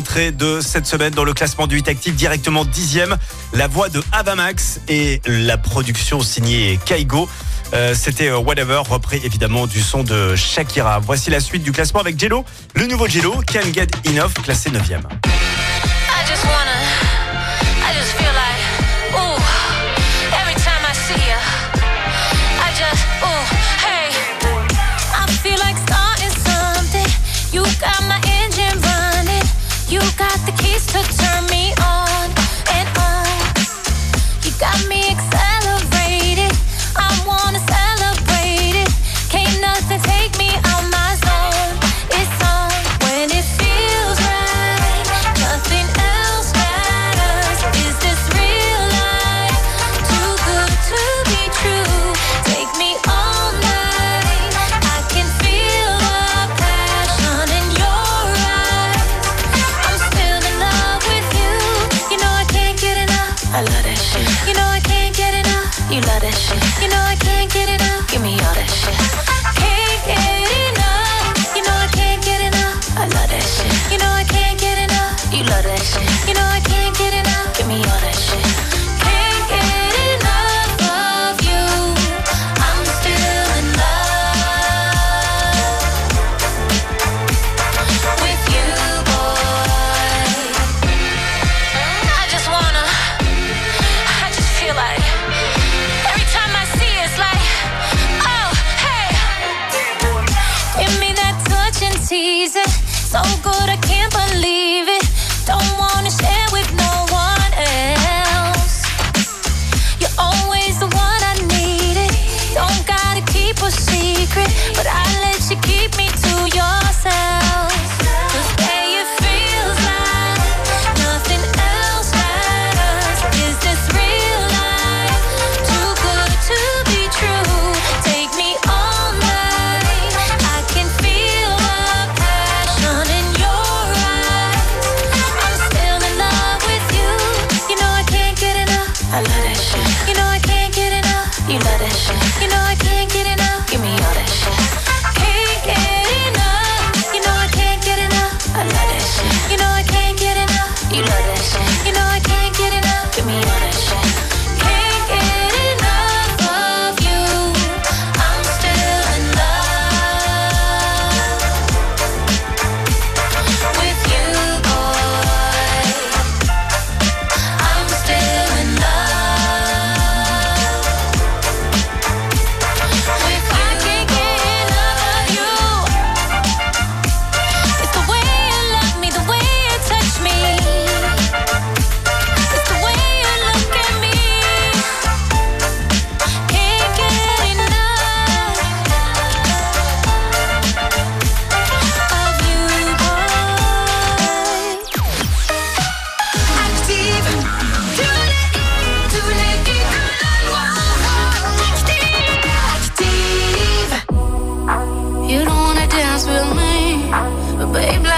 entrée de cette semaine dans le classement du 8 actif, directement dixième. La voix de Avamax et la production signée Kaigo. Euh, c'était euh, Whatever, repris évidemment du son de Shakira. Voici la suite du classement avec Jello. Le nouveau Jello, Can Get Enough, classé
9e. You got the
keys to turn me on and on. You got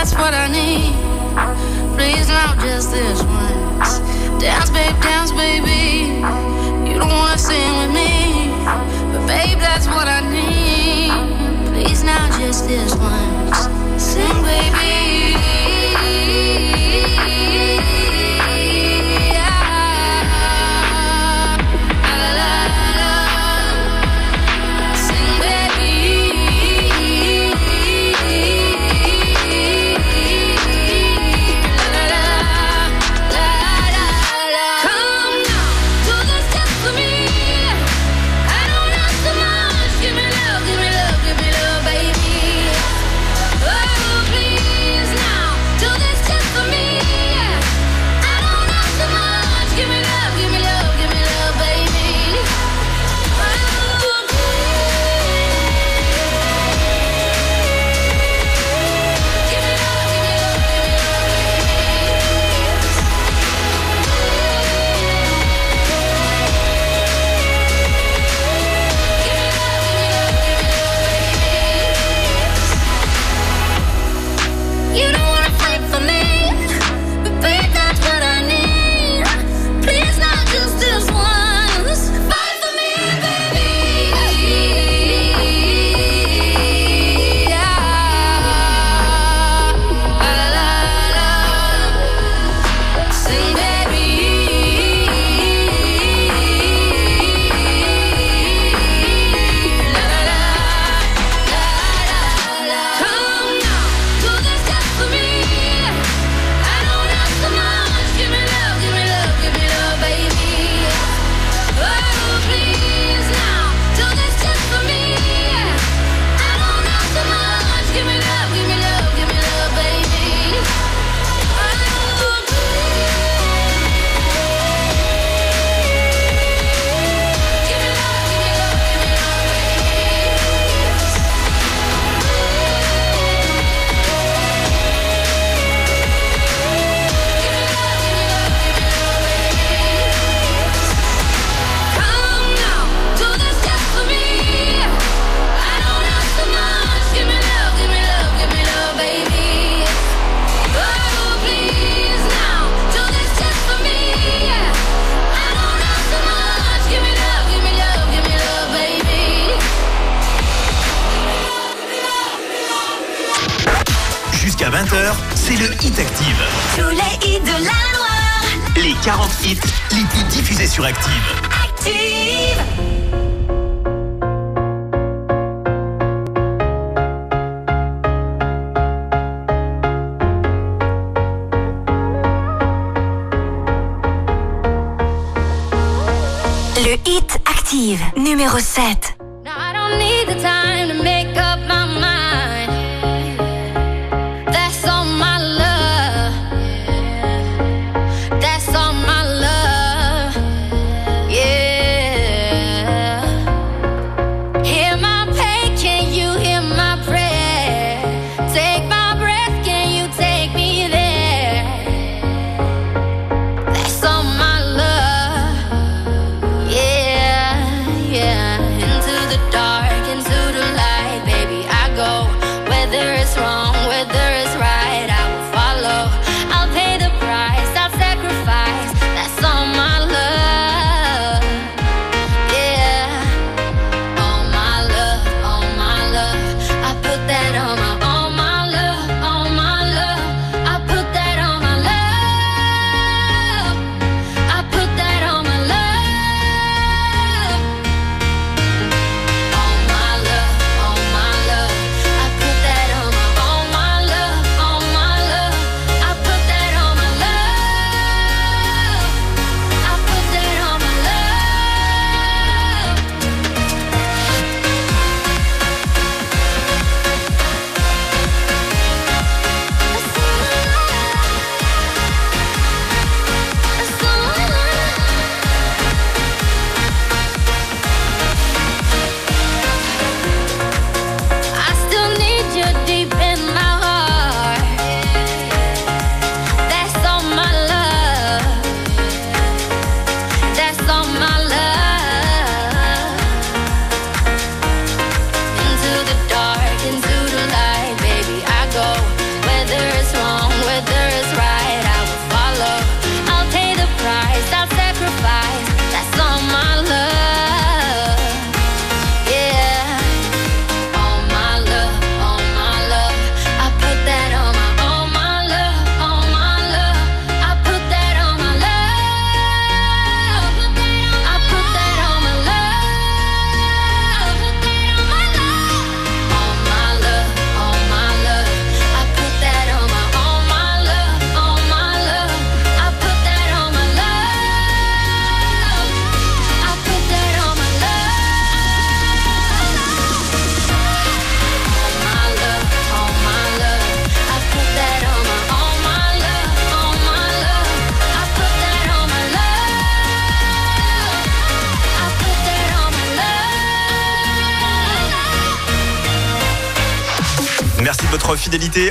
that's what I need. Please, not just this once. Dance, babe, dance, baby. You don't wanna sing with me, but babe, that's what I need. Please, not just this once. Sing, baby.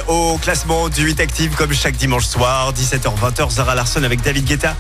Au classement du 8 Active comme chaque dimanche soir, 17h-20h, Zara Larson avec David Guetta.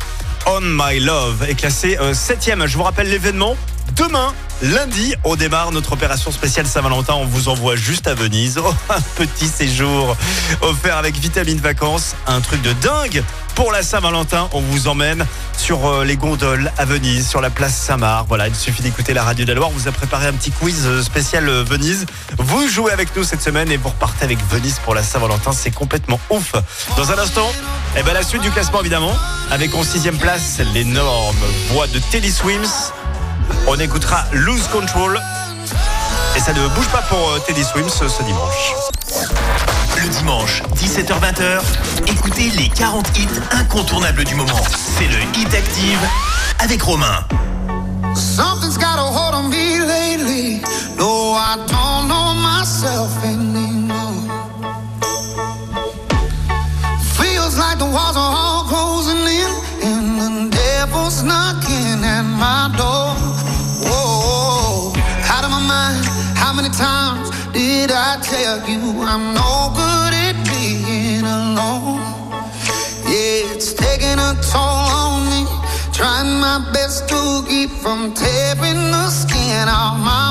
On My Love est classé 7ème. Je vous rappelle l'événement. Demain, lundi, on démarre notre opération spéciale Saint-Valentin. On vous envoie juste à Venise. Oh, un petit séjour offert avec Vitamine Vacances. Un truc de dingue. Pour la Saint-Valentin, on vous emmène sur euh, les gondoles à Venise, sur la place Saint-Marc. Voilà, il suffit d'écouter la radio de la Loire. On vous a préparé un petit quiz euh, spécial euh, Venise. Vous jouez avec nous cette semaine et vous repartez avec Venise pour la Saint-Valentin. C'est complètement ouf. Dans un instant, eh ben, la suite du classement évidemment. Avec en sixième place l'énorme voix de Teddy Swims. On écoutera Lose Control. Et ça ne bouge pas pour Teddy Swims ce dimanche.
Dimanche, 17h-20h, écoutez les 40 hits incontournables du moment. C'est le Hit Active avec Romain.
Something's got a hold on me lately. No, I don't know myself anymore. Feels like the walls are all closing in, and the devil's knocking at my door. Whoa, out of my mind. How many times did I tell you I'm no from tearing the skin off my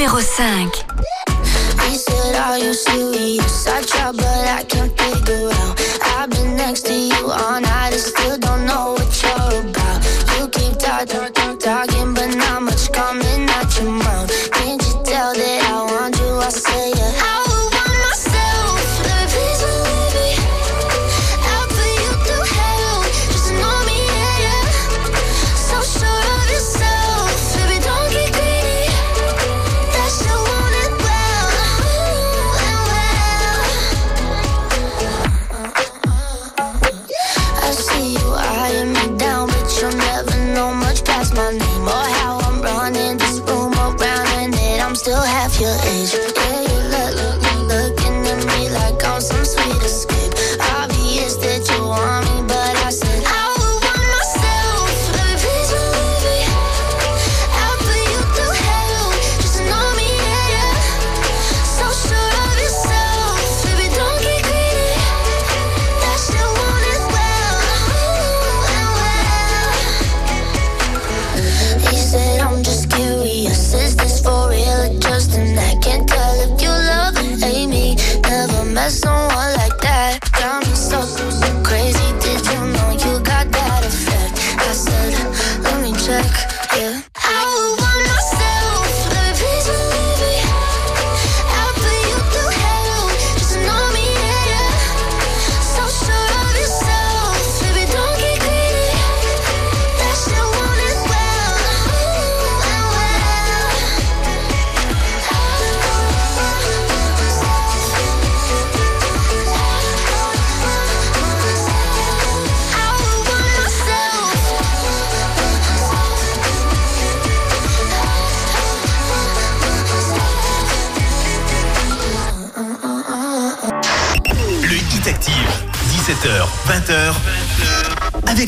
numéro 5.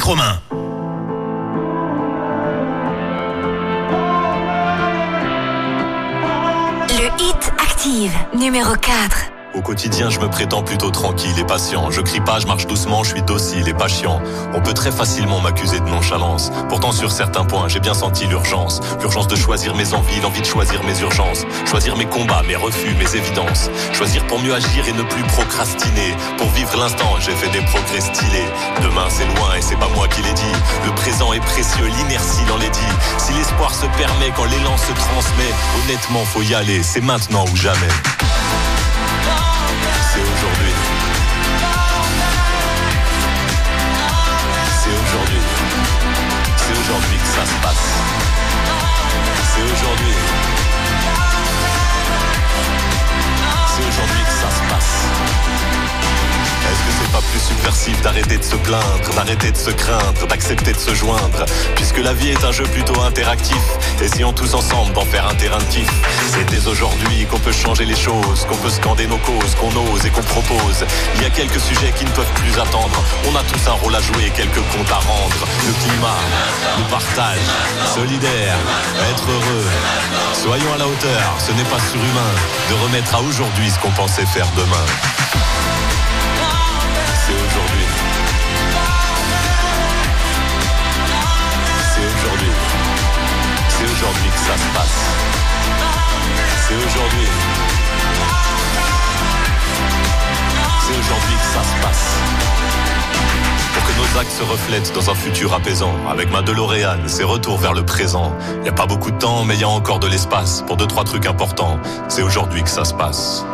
Romain.
Le hit Active, numéro 4.
Quotidien, je me prétends plutôt tranquille et patient. Je crie pas, je marche doucement, je suis docile et pas chiant. On peut très facilement m'accuser de nonchalance. Pourtant, sur certains points, j'ai bien senti l'urgence. L'urgence de choisir mes envies, l'envie de choisir mes urgences. Choisir mes combats, mes refus, mes évidences. Choisir pour mieux agir et ne plus procrastiner. Pour vivre l'instant, j'ai fait des progrès stylés. Demain, c'est loin et c'est pas moi qui l'ai dit. Le présent est précieux, l'inertie l'en est dit. Si l'espoir se permet quand l'élan se transmet, honnêtement, faut y aller. C'est maintenant ou jamais. Plus subversif d'arrêter de se plaindre, d'arrêter de se craindre, d'accepter de se joindre Puisque la vie est un jeu plutôt interactif, essayons tous ensemble d'en faire un terrain de kiff. C'est dès aujourd'hui qu'on peut changer les choses, qu'on peut scander nos causes, qu'on ose et qu'on propose. Il y a quelques sujets qui ne peuvent plus attendre. On a tous un rôle à jouer, quelques comptes à rendre. Le climat, le partage, solidaire, être heureux. Soyons à la hauteur, ce n'est pas surhumain de remettre à aujourd'hui ce qu'on pensait faire demain. ça se passe. C'est aujourd'hui. C'est aujourd'hui que ça se passe. Pour que nos actes se reflètent dans un futur apaisant, avec ma DeLorean, c'est retour vers le présent. Y a pas beaucoup de temps, mais y a encore de l'espace pour deux trois trucs importants. C'est aujourd'hui que ça se passe.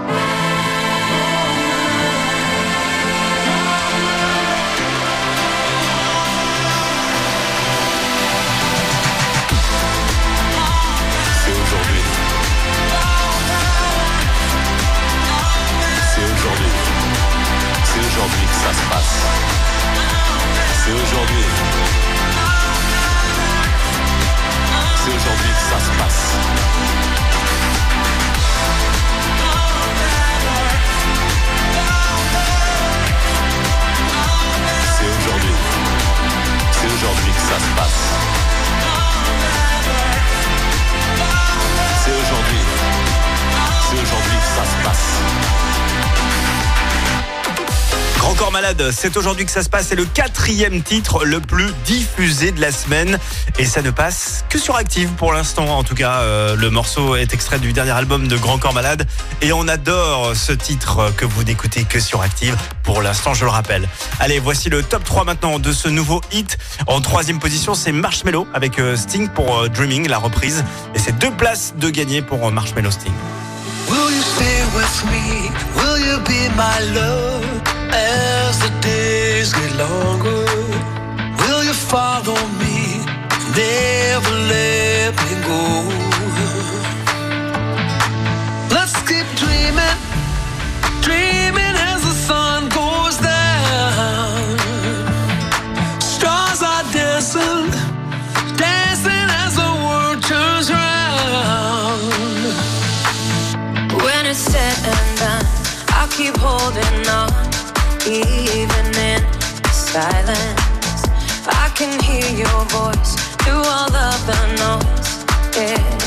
C'est aujourd'hui que ça se passe. C'est
le quatrième titre le plus diffusé de la semaine. Et ça ne passe que sur Active pour l'instant. En tout cas, euh, le morceau est extrait du dernier album de Grand Corps Malade. Et on adore ce titre que vous n'écoutez que sur Active. Pour l'instant, je le rappelle. Allez, voici le top 3 maintenant de ce nouveau hit. En troisième position, c'est Marshmello avec euh, Sting pour euh, Dreaming, la reprise. Et c'est deux places de gagner pour Marshmello Sting.
Will you stay with me? Will you be my love? As the days get longer? Will you follow me? Never let me go. Let's keep dreaming, dreaming as the sun goes down. Stars are dancing, dancing as the world turns round.
When it's said and done, I'll keep holding on, even in silence. I can hear your voice through all of the noise. Yeah.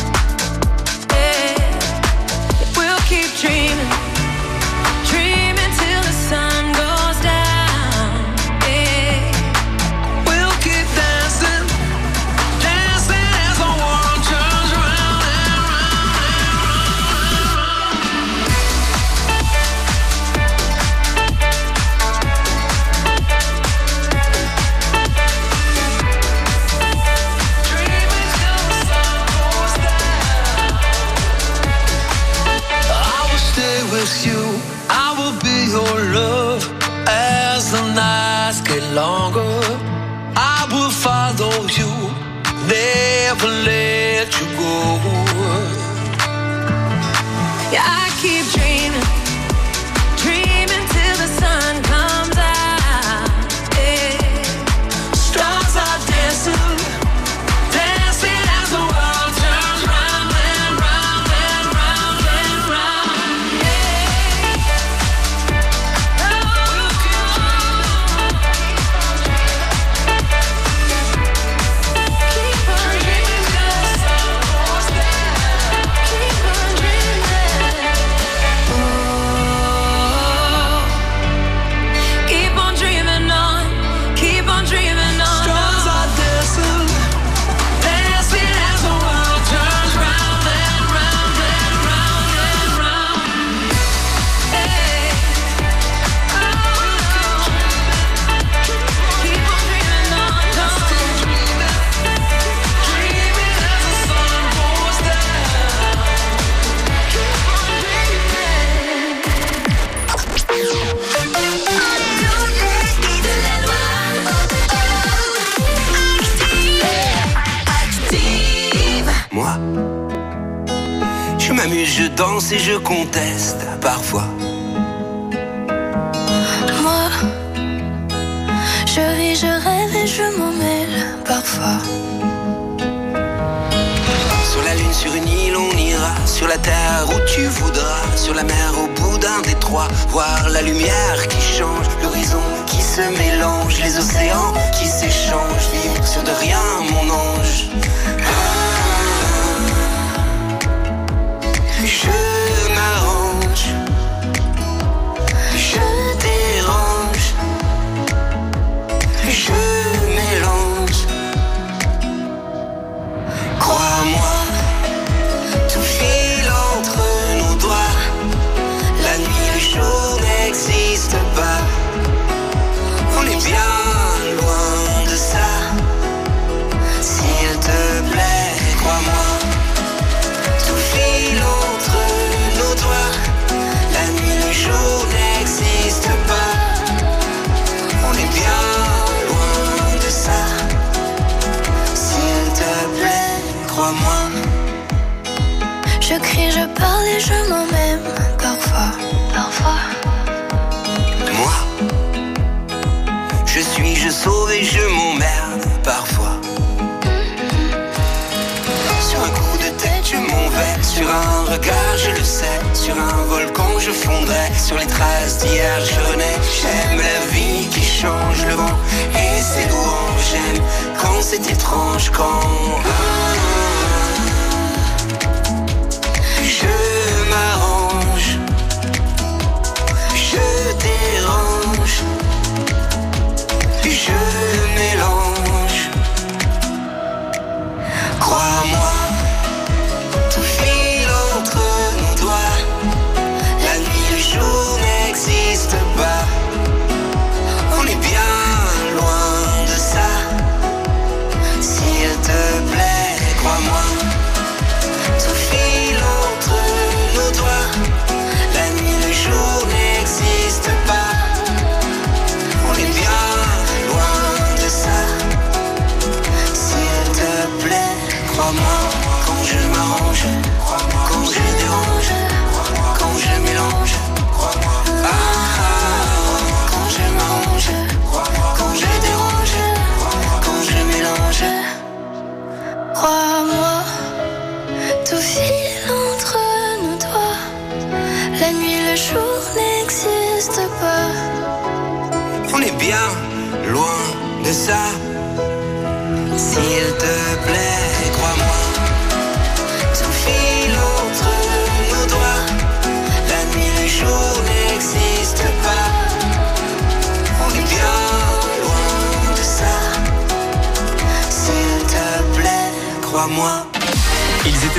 crois-moi.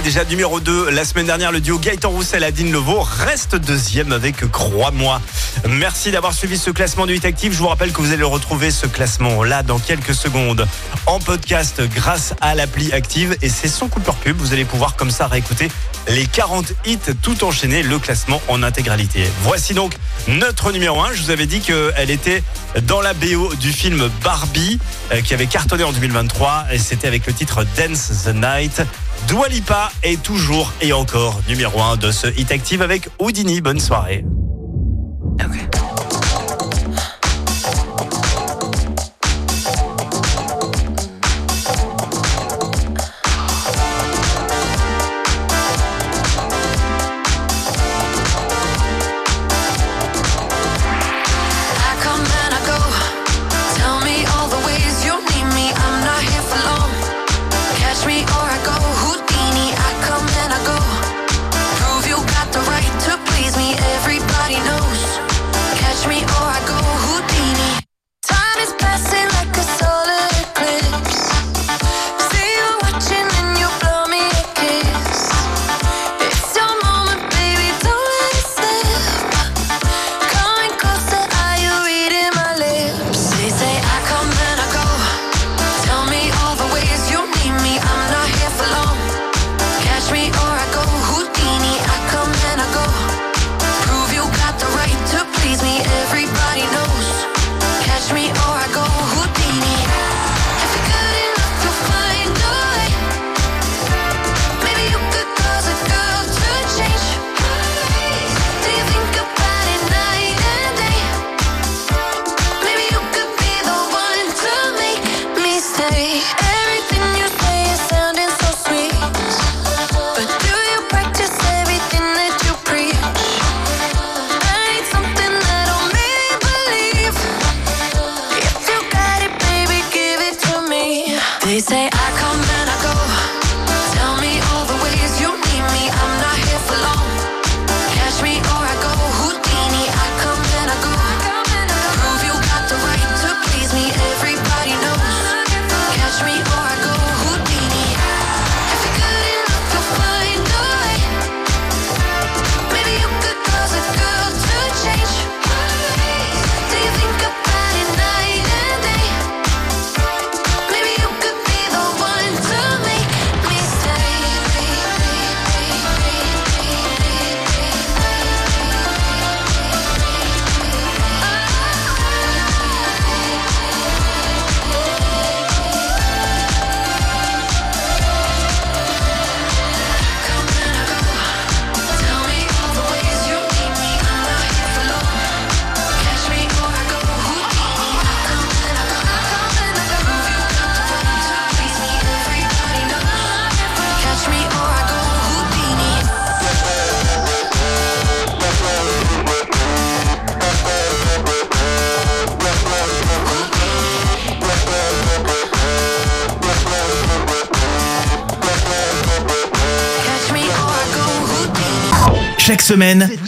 Déjà numéro 2 la semaine dernière. Le duo Gaëtan Roussel, Adine Levaux reste deuxième avec Crois-moi. Merci d'avoir suivi ce classement du Hit Active. Je vous rappelle que vous allez retrouver ce classement là dans quelques secondes en podcast grâce à l'appli Active et c'est son coup de pub. Vous allez pouvoir comme ça réécouter les 40 hits tout enchaîné, le classement en intégralité. Voici donc notre numéro 1. Je vous avais dit qu'elle était dans la BO du film Barbie euh, qui avait cartonné en 2023 et c'était avec le titre Dance the Night. Doualipa est toujours et encore numéro 1 de ce Hit Active avec Houdini. Bonne soirée.